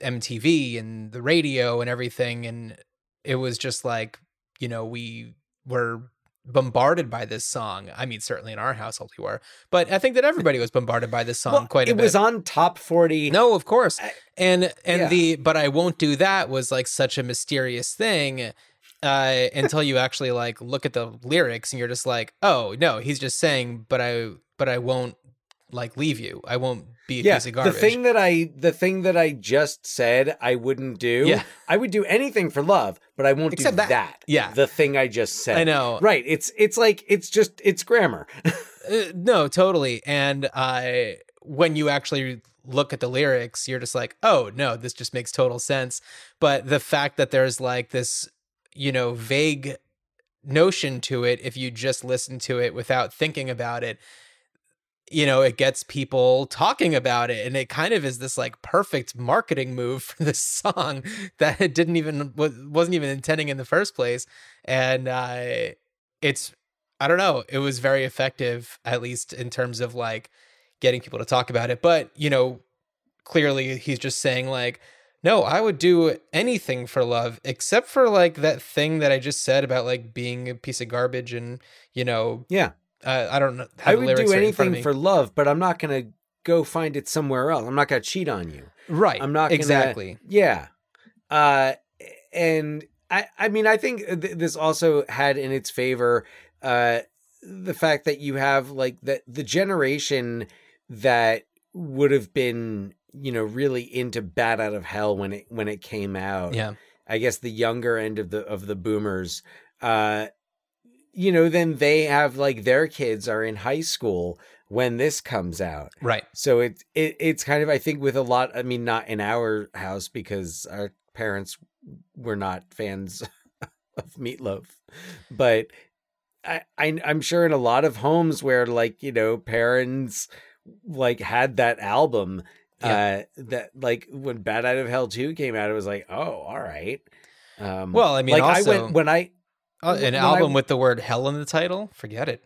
MTV and the radio and everything and it was just like, you know, we were bombarded by this song. I mean, certainly in our household we were, but I think that everybody was bombarded by this song Well, quite a it bit. was on top 40 No, of course. And and Yeah. the but I won't do that was like such a mysterious thing uh until you actually like look at the lyrics and you're just like, "Oh, no, he's just saying but I but I won't like leave you. I won't be a yeah piece of the thing that I the thing that I just said I wouldn't do Yeah. I would do anything for love but I won't Except do that. that. Yeah. the thing I just said I know. right it's it's like it's just it's grammar [LAUGHS] Uh, no, totally. And I when you actually look at the lyrics, you're just like, "Oh, no, this just makes total sense." But the fact that there's like this, you know, vague notion to it if you just listen to it without thinking about it, you know, it gets people talking about it and it kind of is this like perfect marketing move [LAUGHS] for this song that it didn't even wa- wasn't even intending in the first place. And uh it's I don't know. It was very effective, at least in terms of like getting people to talk about it. But, you know, clearly he's just saying, like, no, I would do anything for love except for like that thing that I just said about like being a piece of garbage and, you know, yeah uh, I don't know. have I would do right in front of anything for love but I'm not going to go find it somewhere else I'm not going to cheat on you right. I'm not gonna, exactly. Yeah. Uh and I I mean I think th- this also had in its favor uh the fact that you have like that the generation that would have been you know really into Bat Out of Hell when it when it came out. Yeah. I guess the younger end of the of the boomers uh you know then they have like their kids are in high school when this comes out. Right. So it, it it's kind of I think with a lot I mean not in our house because our parents were not fans [LAUGHS] of meatloaf. But I, I I'm sure in a lot of homes where like, you know, parents like had that album uh that like when Bat Out of Hell 2 came out it was like, "Oh, all right." Um Well, I mean, like I went when I Uh, an When I- album with the word hell in the title? Forget it.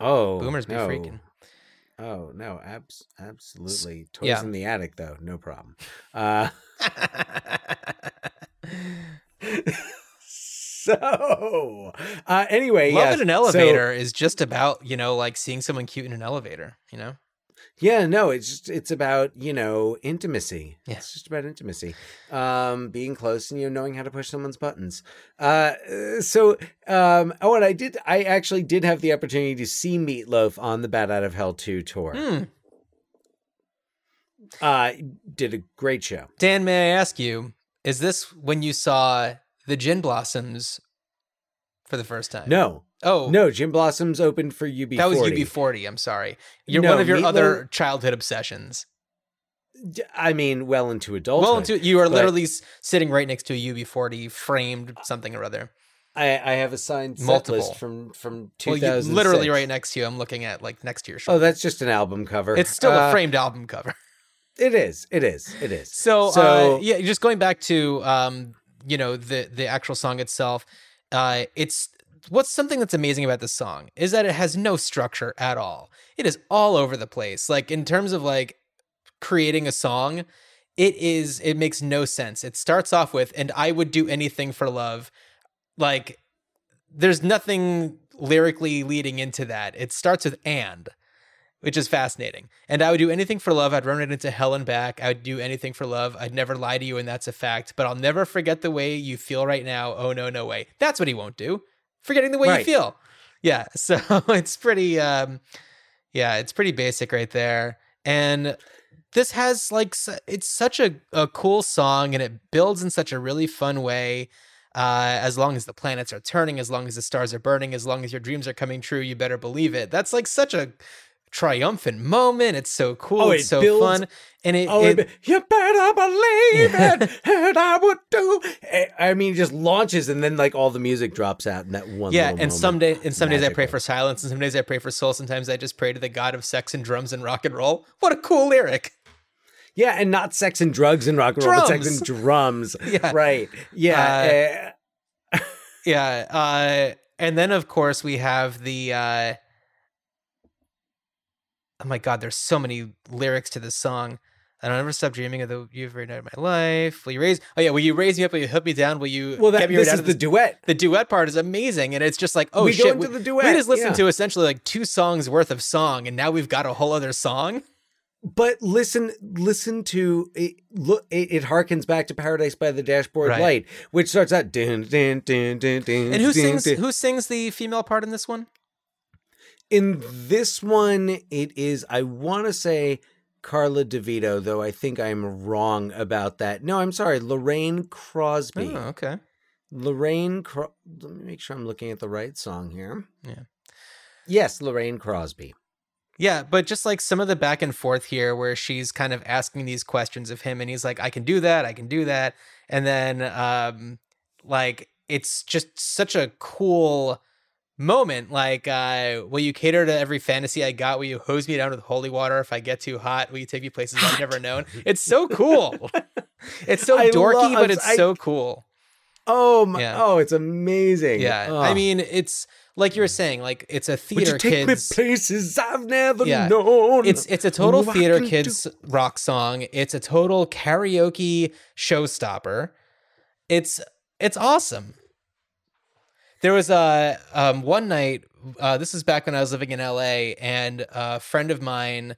Oh, Boomers be no. freaking. Oh no, abs- absolutely. Toys yeah. in the attic, though, no problem. Uh, [LAUGHS] so, uh, anyway, Love in an so- elevator is just about, you know, like seeing someone cute in an elevator, you know? Yeah, no, it's just it's about you know intimacy. Yeah. It's just about intimacy, um, being close and you know knowing how to push someone's buttons. Uh, so, um, oh, and I did, I actually did have the opportunity to see Meatloaf on the Bat Out of Hell two tour. Hmm. Uh, did a great show. Dan, may I ask you, is this when you saw the Gin Blossoms for the first time? No, Oh, no, Gin Blossoms opened for UB40. That was UB40. I'm sorry. You're No, one of your Meatloaf- other childhood obsessions. I mean, well into adulthood. well, into, you are literally sitting right next to a UB40 framed something or other. I, I have a signed set Multiple. list from from Well, 2006. you, literally right next to you. I'm looking at like next to your Oh, that's just an album cover. it's still Uh, a framed album cover. [LAUGHS] It is. It is. It is. So, So- uh, yeah, just going back to um, you know the the actual song itself, uh, it's what's something that's amazing about this song is that it has no structure at all. It is all over the place. Like in terms of like creating a song, it is it makes no sense. It starts off with and I would do anything for love. Like there's nothing lyrically leading into that. It starts with and which is fascinating. And I would do anything for love. I'd run it into hell and back. I would do anything for love. I'd never lie to you, and that's a fact. But I'll never forget the way you feel right now. Oh no, no way. That's what he won't do. Forgetting the way you feel. Yeah. [LAUGHS] So it's pretty um yeah, it's pretty basic right there. And this has like it's such a, a cool song and it builds in such a really fun way. Uh, as long as the planets are turning, as long as the stars are burning, as long as your dreams are coming true, you better believe it. That's like such a triumphant moment. It's so cool. Oh, it's it so builds- fun. And it, Oh, it- it, you better believe [LAUGHS] it, and I would do. I- I mean, it just launches, and then like all the music drops out in that one. yeah, and moment. some day, and some days I pray for silence, and some days I pray for soul. Sometimes I just pray to the God of sex and drums and rock and roll. What a cool lyric! Yeah, and not sex and drugs and rock and roll, but sex and drums. [LAUGHS] Yeah. right. Yeah, uh, [LAUGHS] Yeah, uh, and then of course we have the. Uh, oh my God! There's so many lyrics to this song. I don't ever stop dreaming of the you every night of my life. Will you raise? Oh yeah, will you raise me up? Will you hook me down? Will you well, that, get me this is the this duet. the duet part is amazing and it's just like oh We go shit into we, the duet, we just listened yeah. to essentially like two songs worth of song and now we've got a whole other song But listen, listen to it. Look, it, it harkens back to "Paradise by the Dashboard Right. Light," which starts out dun dun dun dun dun. and who dun, sings dun. who sings the female part in this one In this one, it is. I want to say Karla DeVito, though I think I'm wrong about that. No, I'm sorry, Lorraine Crosby. oh okay Lorraine. Cro- Let me make sure I'm looking at the right song here. Yeah. Yes, Lorraine Crosby. yeah but just like some of the back and forth here where she's kind of asking these questions of him and he's like i can do that i can do that and then um like it's just such a cool moment like uh will you cater to every fantasy i got will you hose me down with holy water if i get too hot will you take me places i've never known it's so cool [LAUGHS] it's so I dorky love- but it's I- so cool Oh my! Yeah. Oh, it's amazing. yeah Oh. i mean it's like you were saying like it's a Would theater you take kids me places I've never Yeah. known? it's it's a total theater can do- kids rock song. It's a total karaoke showstopper. It's it's awesome. There was a um, one night. Uh, this is back when I was living in LA, and a friend of mine.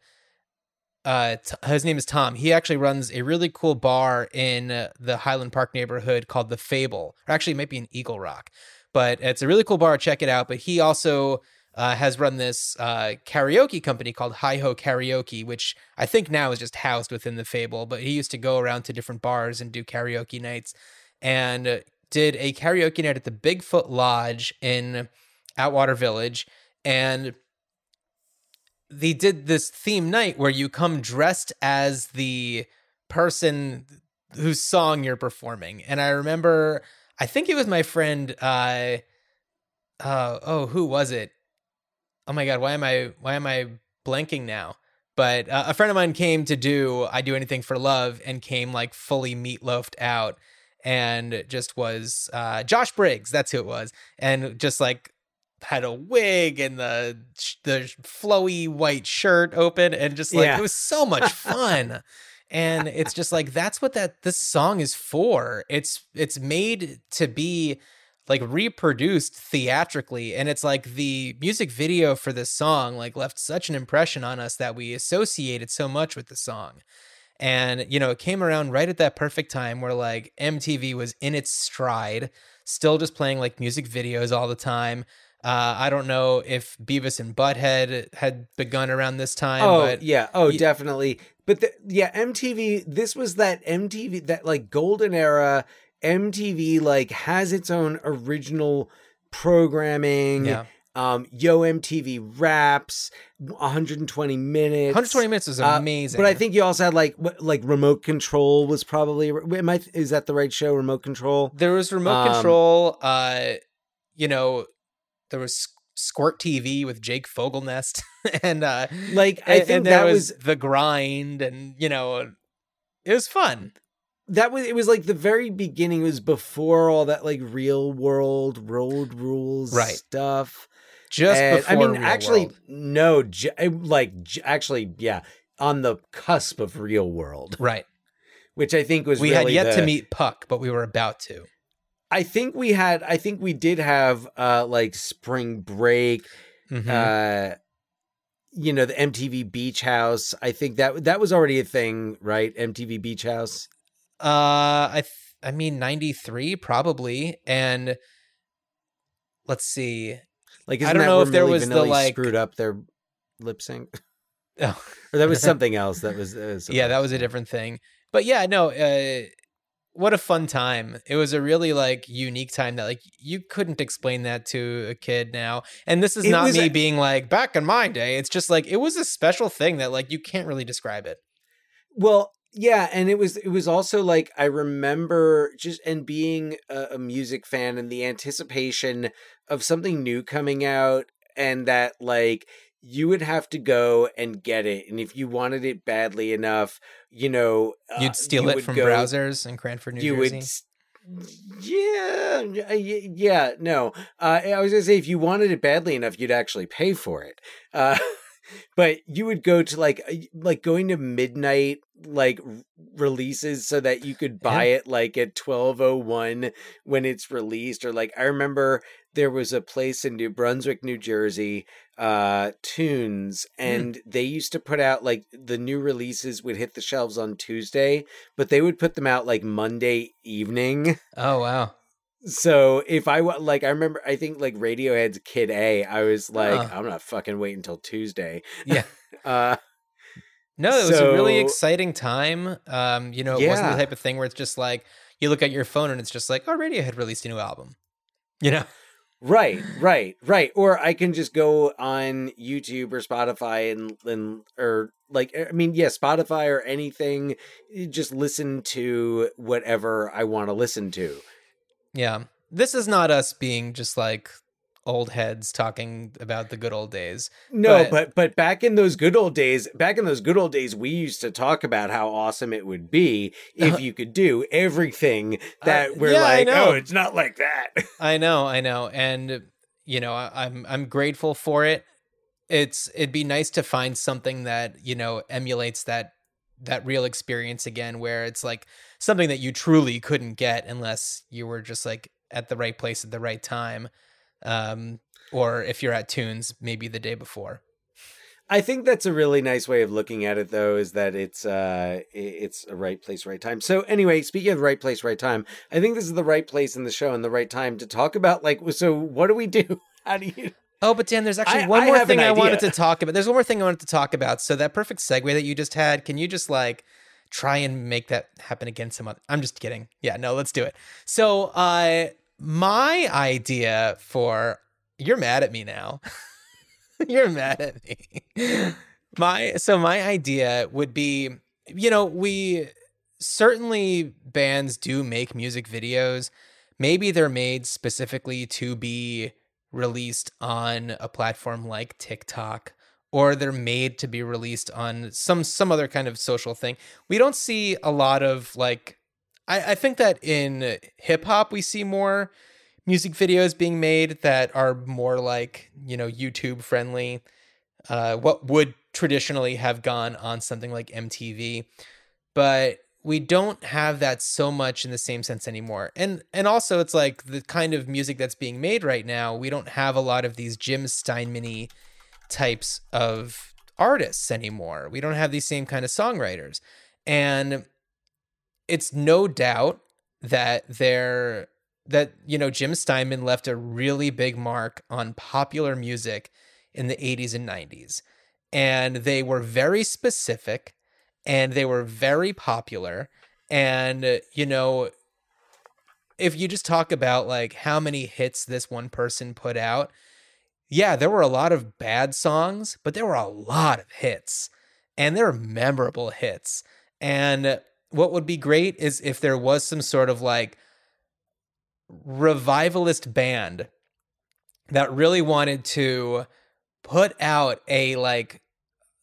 Uh, t- his name is Tom. He actually runs a really cool bar in uh, the Highland Park neighborhood called the Fable. Or actually, it might be in Eagle Rock, but it's a really cool bar. Check it out. But he also uh, has run this uh, karaoke company called Hi Ho Karaoke, which I think now is just housed within the Fable. But he used to go around to different bars and do karaoke nights, and uh, did a karaoke night at the Bigfoot Lodge in Atwater Village, and they did this theme night where you come dressed as the person whose song you're performing. And I remember, I think it was my friend. Uh, uh, oh, who was it? Oh my god, why am I why am I blanking now? But uh, a friend of mine came to do I do anything for love and came like fully meatloafed out and just was uh, Josh Briggs. That's who it was, and just like had a wig and the the flowy white shirt open and just like Yeah. it was so much fun. [LAUGHS] and it's just like that's what that this song is for. It's it's made to be like reproduced theatrically and it's like the music video for this song like left such an impression on us that we associated so much with the song. And you know, it came around right at that perfect time where like MTV was in its stride, still just playing like music videos all the time. Uh, I don't know if Beavis and Butthead had begun around this time, Oh but yeah, oh y- definitely. But the, yeah, MTV. This was that MTV that like golden era. MTV like has its own original programming. yeah, Um, Yo MTV Raps, 120 minutes. 120 minutes was Uh, amazing. But I think you also had like what, like remote control was probably. Am I? Is that the right show? Remote control. there was remote um, control. Uh, you know, there was Squirt TV with Jake Fogelnest, [LAUGHS] and uh, Like I think that was the grind, and you know, it was fun. that was it was like the very beginning it was before all that like real world road rules Right. stuff Just And, before i mean actually World. no j- I- like j- actually yeah on the cusp of real world right? which i think was We had really yet to meet Puck, but we were about to. i think we had i think we did have uh like spring break Mhm. uh you know the mtv beach house i think that that was already a thing right mtv beach house Uh, I th- I mean ninety three probably, and let's see. Like I don't know if there was the, Vanilli like- screwed up their lip sync [LAUGHS] Oh, or that was [LAUGHS] something else that was, uh, yeah, that was a different thing. But yeah, no. Uh, what a fun time! It was a really like unique time that like you couldn't explain that to a kid now. And this is It not me a- being like back in my day. It's just like it was a special thing that like you can't really describe it. Well, yeah, and it was it was also like I remember just and being a, a music fan and the anticipation of something new coming out and that like you would have to go and get it and if you wanted it badly enough, you know, uh, You'd steal you it from go- browsers in Cranford, New you Jersey. would yeah y- yeah no uh i was gonna say if you wanted it badly enough you'd actually pay for it uh [LAUGHS] but you would go to like uh, like going to midnight like releases so that you could buy it like at 1201 when it's released or like i remember there was a place in new brunswick new jersey uh tunes and they used to put out like the new releases would hit the shelves on tuesday but they would put them out like monday evening. Oh wow. So if I like, I remember, I think like Radiohead's Kid A, I was like, Huh. I'm not fucking waiting until Tuesday. Yeah. [LAUGHS] Uh, No, it was a really exciting time. Um, you know, it wasn't the type of thing where it's just like you look at your phone and it's just like, oh, Radiohead released a new album. You know? right, right, right. Or I can just go on YouTube or Spotify and, and, or like, I mean, yeah, Spotify or anything, just listen to whatever I want to listen to. Yeah. This is not us being just like old heads talking about the good old days. No, But- but but back in those good old days, back in those good old days, we used to talk about how awesome it would be if you could do everything that Uh, we're yeah, like, oh, it's not like that. [LAUGHS] I know, I know. And you know, I, I'm I'm grateful for it. It's it'd be nice to find something that, you know, emulates that that real experience again where it's like something that you truly couldn't get unless you were just like at the right place at the right time. Um or if you're at tunes maybe the day before. I think that's a really nice way of looking at it, though, is that it's uh it's a right place, right time. So anyway, speaking of right place, right time, I think this is the right place in the show and the right time to talk about like. So what do we do? [LAUGHS] How do you? Oh, but Dan, there's actually I- one more thing I wanted to talk about. There's one more thing I wanted to talk about. So that perfect segue that you just had, can you just like try and make that happen again some other I'm just kidding. Yeah, no, let's do it. So uh my idea for you're mad at me now. [LAUGHS] You're mad at me. My so my idea would be, you know, we certainly bands do make music videos. Maybe they're made specifically to be released on a platform like TikTok or they're made to be released on some some other kind of social thing. We don't see a lot of like I, I think that in hip hop we see more music videos being made that are more like, you know, YouTube friendly. Uh, what would traditionally have gone on something like MTV. But we don't have that so much in the same sense anymore. And and also it's like the kind of music that's being made right now, we don't have a lot of these Jim Steinman types of artists anymore. We don't have these same kind of songwriters. And it's no doubt that they're that you know Jim Steinman left a really big mark on popular music in the 80s and 90s. And they were very specific and they were very popular. And, you know, if you just talk about like how many hits this one person put out, yeah, there were a lot of bad songs, but there were a lot of hits and they're memorable hits. And what would be great is if there was some sort of like revivalist band that really wanted to put out a like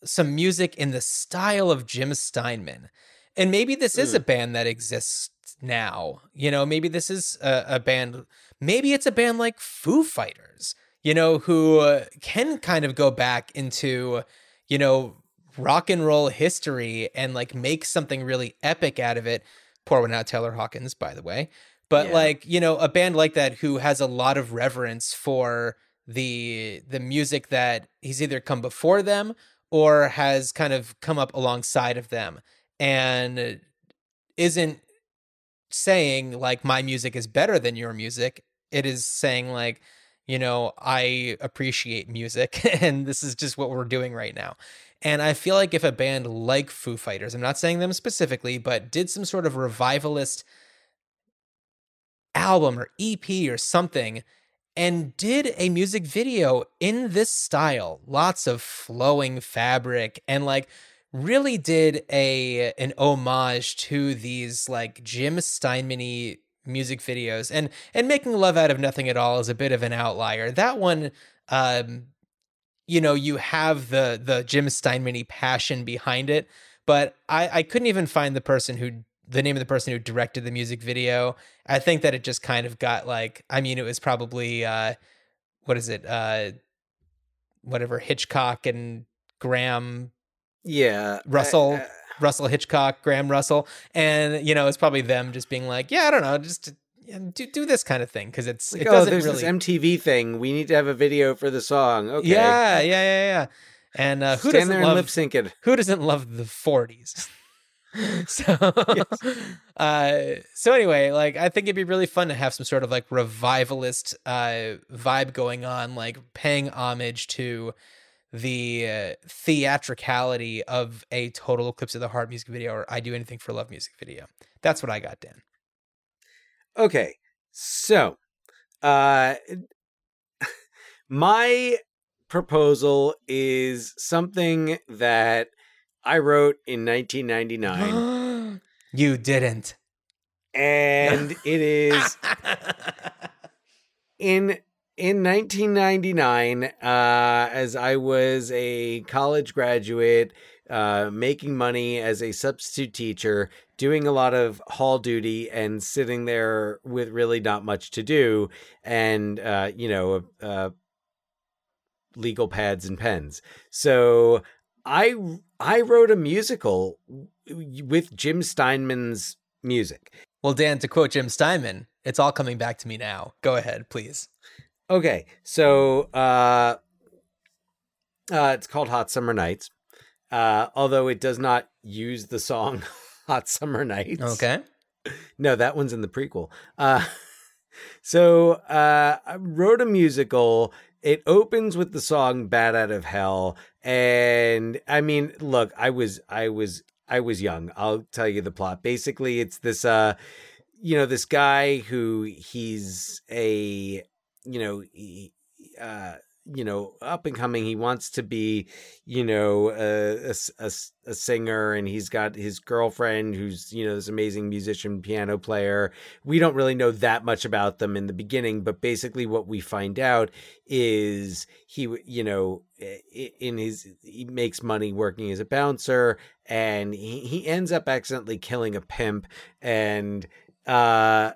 some music in the style of Jim Steinman. And maybe this is a mm. band that exists now. You know, maybe this is a, a band, maybe it's a band like Foo Fighters, you know, who uh, can kind of go back into, you know, rock and roll history and like make something really epic out of it. Poor one out, Taylor Hawkins, by the way. But yeah. like, you know, a band like that who has a lot of reverence for the the music that he's either come before them or has kind of come up alongside of them and isn't saying like my music is better than your music it is saying like you know i appreciate music [LAUGHS] and this is just what we're doing right now. And i feel like if a band like foo fighters i'm not saying them specifically but did some sort of revivalist album or ep or something and did a music video in this style lots of flowing fabric and like really did a an homage to these like jim steinman music videos and and making love out of nothing at all is a bit of an outlier that one um you know you have the the jim steinman passion behind it but i i couldn't even find the person who the name of the person who directed the music video. I think that it just kind of got like, I mean, it was probably uh, what is it? Uh, whatever Hitchcock and Graham. Yeah, Russell. I, uh, Russell Hitchcock, Graham Russell, and you know it's probably them just being like, yeah, I don't know, just do do this kind of thing because it's like, it oh, doesn't there's really this MTV thing. We need to have a video for the song. Okay, yeah, yeah, yeah, yeah. And uh, who Stand doesn't love lip sync it? Who doesn't love the 40s? [LAUGHS] so [LAUGHS] uh so anyway like i think it'd be really fun to have some sort of like revivalist uh vibe going on like paying homage to the uh, theatricality of a total eclipse of the heart music video or i do anything for love music video that's what i got dan okay so uh my proposal is something that I wrote in 1999. [GASPS] you didn't. And it is [LAUGHS] in in 1999 uh, as I was a college graduate uh, making money as a substitute teacher, doing a lot of hall duty and sitting there with really not much to do and uh, you know uh, legal pads and pens. So I I wrote a musical with Jim Steinman's music. Well, Dan, to quote Jim Steinman, it's all coming back to me now. Go ahead, please. Okay, so uh, uh, it's called Hot Summer Nights, uh, although it does not use the song [LAUGHS] Hot Summer Nights. Okay. No, that one's in the prequel. Uh, [LAUGHS] so uh, I wrote a musical it opens with the song "Bat Out of Hell. And I mean, look, I was, I was, I was young. I'll tell you the plot. Basically, it's this, uh, you know, this guy who he's a, you know, he, uh, you know up and coming. He wants to be you know a, a, a, singer and he's got his girlfriend who's you know this amazing musician piano player. We don't really know that much about them in the beginning but basically what we find out is he you know in his he makes money working as a bouncer and he, he ends up accidentally killing a pimp and uh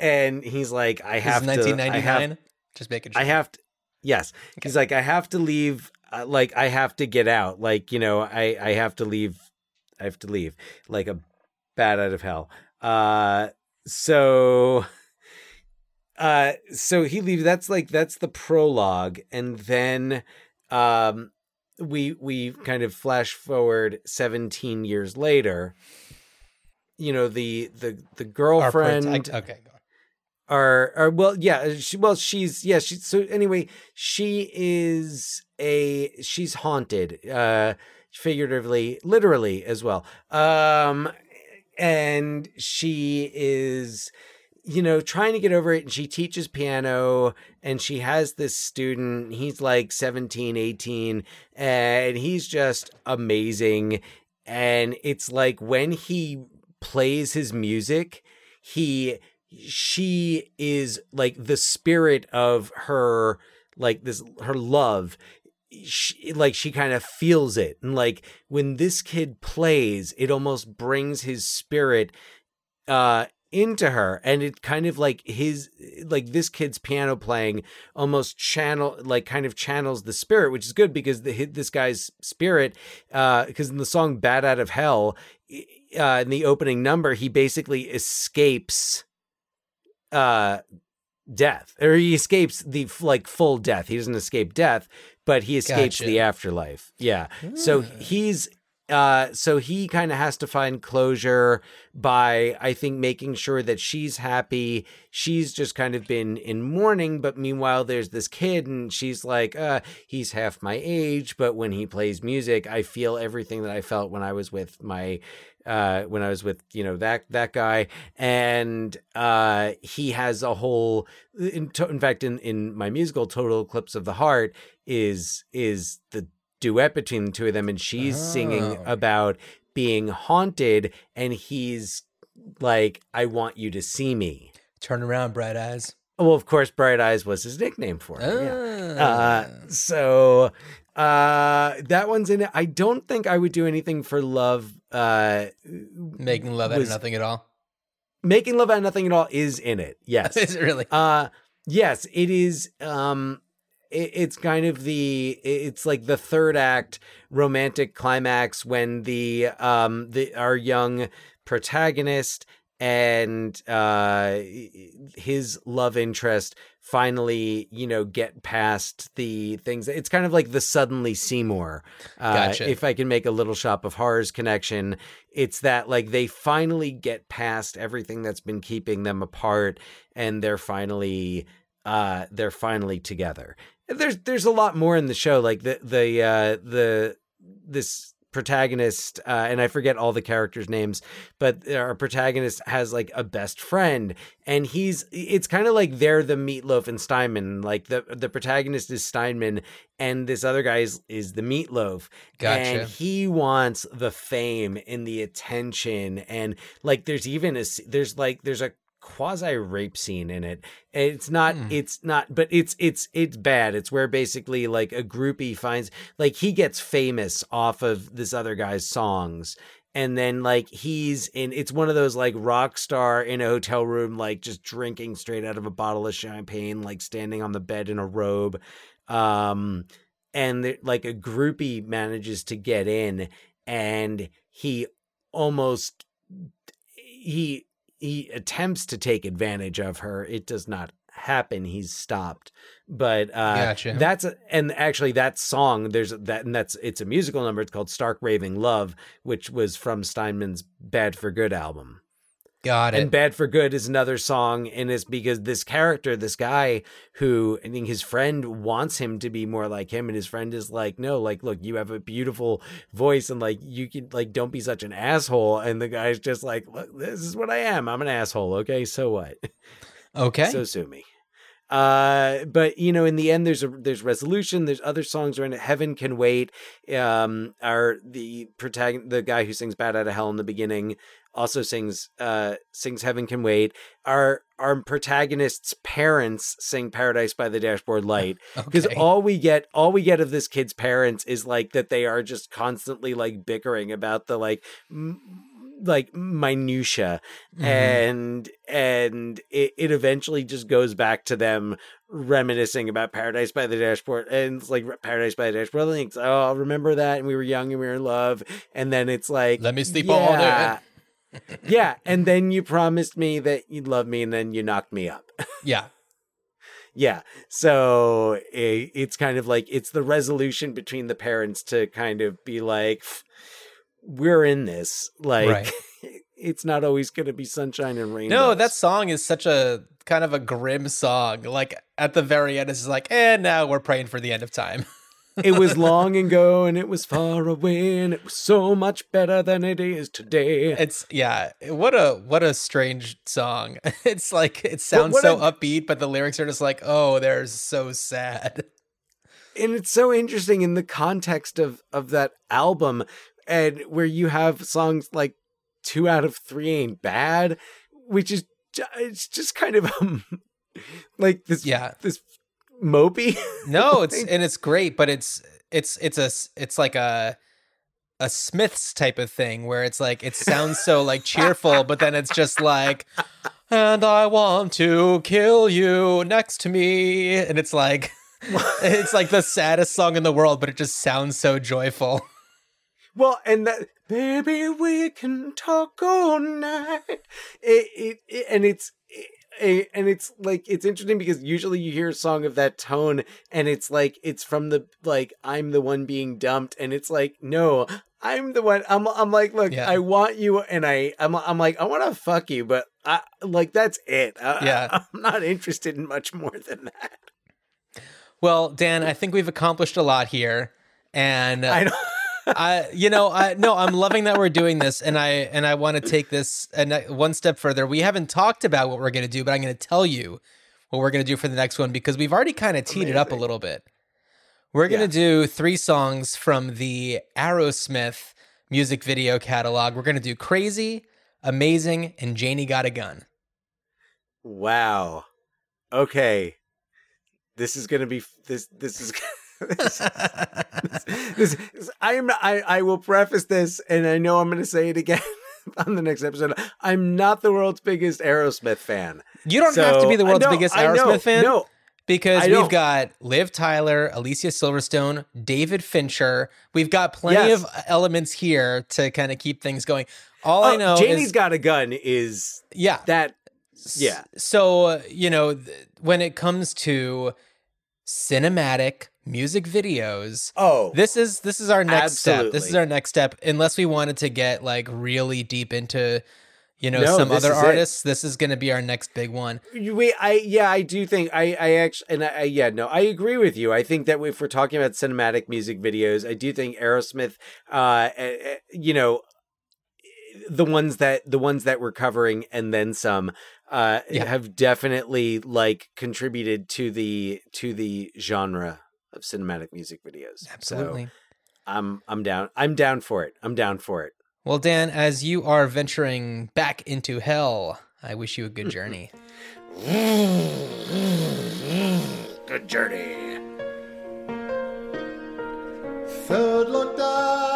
and he's like i have to 1999 I have, just making sure. I have to yes. He's like i have to leave uh, like i have to get out. Like you know i i have to leave i have to leave like a bat out of hell. Uh so uh so he leaves that's like that's the prologue. And then um we we kind of flash forward 17 years later you know the the the girlfriend protect- okay. Are are well yeah she, well she's yeah she so anyway she is a she's haunted uh figuratively literally as well. Um and she is you know trying to get over it and she teaches piano and she has this student he's like 17 18 and he's just amazing. And it's like when he plays his music he she is like the spirit of her like this her love. She, like she kind of feels it. And like when this kid plays it almost brings his spirit uh into her. And it kind of like his like this kid's piano playing almost channel like kind of channels the spirit which is good because the this guy's spirit uh because in the song bat out of hell uh in the opening number he basically escapes uh death or he escapes the like full death. He doesn't escape death but he escapes Gotcha. the afterlife. Yeah. So he's uh so he kind of has to find closure by i think making sure that she's happy. She's just kind of been in mourning but meanwhile there's this kid and she's like uh he's half my age but when he plays music i feel everything that i felt when i was with my uh when i was with you know that that guy and uh he has a whole in, to, in fact in in my musical total eclipse of the heart is is the duet between the two of them and she's singing Oh. about being haunted and he's like i want you to see me turn around bright eyes well of course bright eyes was his nickname for him yeah. Ah. Uh, so uh, that one's in it. I don't think I would do anything for love. Uh, making love out of nothing at all making love out of nothing at all is in it. [LAUGHS] Yes. is it really Uh yes, it is um it, it's kind of the it's like the third act romantic climax when the um the our young protagonist and uh his love interest finally you know get past the things it's kind of like the suddenly seymour uh Gotcha. if i can make a little shop of horrors connection it's that like they finally get past everything that's been keeping them apart and they're finally uh they're finally together there's there's a lot more in the show like the the uh the this protagonist uh, and i forget all the characters names but our protagonist has like a best friend and he's it's kind of like they're the Meat Loaf and steinman like the the protagonist is steinman and this other guy is, is the Meat Loaf Gotcha. and he wants the fame and the attention and like there's even a there's like there's a quasi rape scene in it. It's not Hmm. it's not but it's it's it's bad. It's where basically like a groupie finds like he gets famous off of this other guy's songs. And then like he's in it's one of those like rock star in a hotel room like just drinking straight out of a bottle of champagne like standing on the bed in a robe. Um and like a groupie manages to get in and he almost he he attempts to take advantage of her it does not happen he's stopped but uh Gotcha. that's a, and actually that song there's that and that's it's a musical number it's called stark raving love which was from steinman's bad for good album got it and Bad for Good is another song, and it's because this character, this guy who I think his friend wants him to be more like him, and his friend is like, no, like, look, you have a beautiful voice, and like, you can, like, don't be such an asshole. And the guy's just like, look, this is what I am. I'm an asshole. Okay. So what? okay So sue me. Uh, but you know, in the end, there's a there's resolution. There's other songs around it. Heaven can wait. Um, our the protagonist, the guy who sings "Bat Out of Hell" in the beginning, also sings uh sings "Heaven Can Wait." Our our protagonist's parents sing "Paradise by the Dashboard Light" because [LAUGHS] Okay. all we get all we get of this kid's parents is like that they are just constantly like bickering about the like. M- like minutia Mhm. and and it, it eventually just goes back to them reminiscing about paradise by the dashboard and it's like paradise by the dashboard and it's, oh I'll remember that and we were young and we were in love and then it's like Let me sleep all day. Yeah and then you promised me that you'd love me and then you knocked me up [LAUGHS] Yeah. yeah so i it's kind of like it's the resolution between the parents to kind of be like we're in this like Right. [LAUGHS] it's not always going to be sunshine and rain. No, that song is such a kind of a grim song. Like at the very end, it's just like, and now we're praying for the end of time. It was long ago and it was far away and it was so much better than it is today. It's yeah, what a what a strange song. [LAUGHS] It's like it sounds what so a- upbeat, but the lyrics are just like, oh, they're so sad. And it's so interesting in the context of of that album and where you have songs like 2 out of 3 ain't bad, which is it's just kind of um, [LAUGHS] like this Yeah. this mopey. [LAUGHS] No, it's and it's great, but it's it's it's a it's like a a Smiths type of thing where it's like it sounds so like cheerful, but then it's just like and I want to kill you next to me and it's like [LAUGHS] it's like the saddest song in the world, but it just sounds so joyful. Well, and that baby, we can talk all night. It, it, it and it's it, and it's like it's interesting because usually you hear a song of that tone and it's like it's from the like I'm the one being dumped and it's like no I'm the one I'm I'm like look Yeah. I want you and I I'm I'm like I want to fuck you but I like that's it I, Yeah. [LAUGHS] I'm not interested in much more than that Well, Dan, I think we've accomplished a lot here. And I don't I, you know, I no, I'm loving that we're doing this, and I and I want to take this and one step further. We haven't talked about what we're going to do, but I'm going to tell you what we're going to do for the next one because we've already kind of teed it up a little bit. We're going to do three songs from the Aerosmith music video catalog. We're going to do "Crazy," "Amazing," and "Janie Got a Gun." Wow. Okay. This is gonna be this. This is. [LAUGHS] [LAUGHS] This, this, this- I am. I. I will preface this, and I know I'm going to say it again [LAUGHS] on the next episode. I'm not the world's biggest Aerosmith fan. You don't have to be the world's know, biggest Aerosmith fan. No, Because we've got Liv Tyler, Alicia Silverstone, David Fincher. We've got plenty Yes. of elements here to kind of keep things going. All I Oh, know Janie's is got a gun. Is yeah. that? Yeah. So, you know, when it comes to cinematic music videos, Oh, this is this is our next step. This is our next step. Unless we wanted to get like really deep into you know No, some other is it. artists, this is going to be our next big one. We, I, yeah, I do think I, I actually, and I, I, yeah, no, I agree with you. I think that if we're talking about cinematic music videos, I do think Aerosmith, uh, eh, eh, you know, the ones that the ones that we're covering and then some, uh, Yeah. have definitely like contributed to the to the genre of cinematic music videos. So, Absolutely. I'm I'm down. I'm down for it. I'm down for it. Well, Dan, as you are venturing back into hell, I wish you a good journey. [LAUGHS] Good journey. Third lockdown.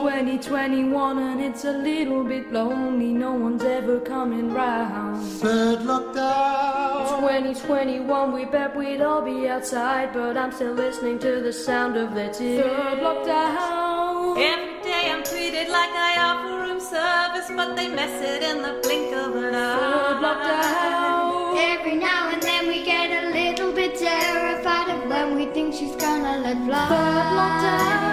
2021 and it's a little bit lonely, no one's ever coming round. Third lockdown. 2021, we bet we'd all be outside, but I'm still listening to the sound of their tears. Third lockdown. Every day I'm treated like I offer room service, but they mess it in the blink of an eye. Third eye. lockdown. Every now and then we get a little bit terrified of when we think she's gonna let fly. Third lockdown.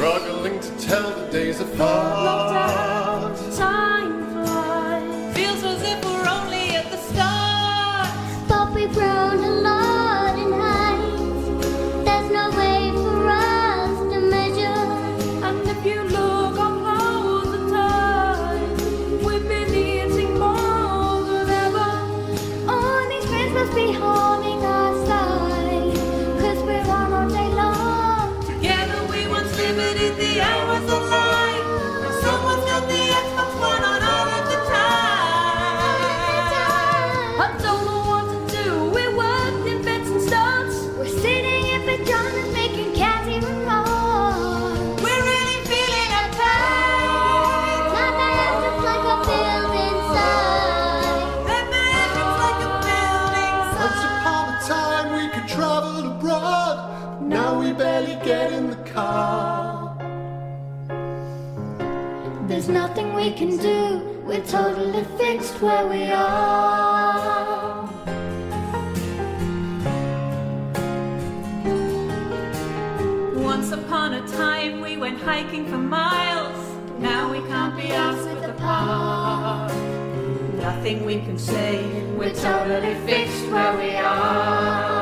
Struggling to tell the days apart. nothing we can do. We're totally fixed where we are. Once upon a time, we went hiking for miles. Now we can't be asked with the park. Nothing we can say. We're totally fixed where we are.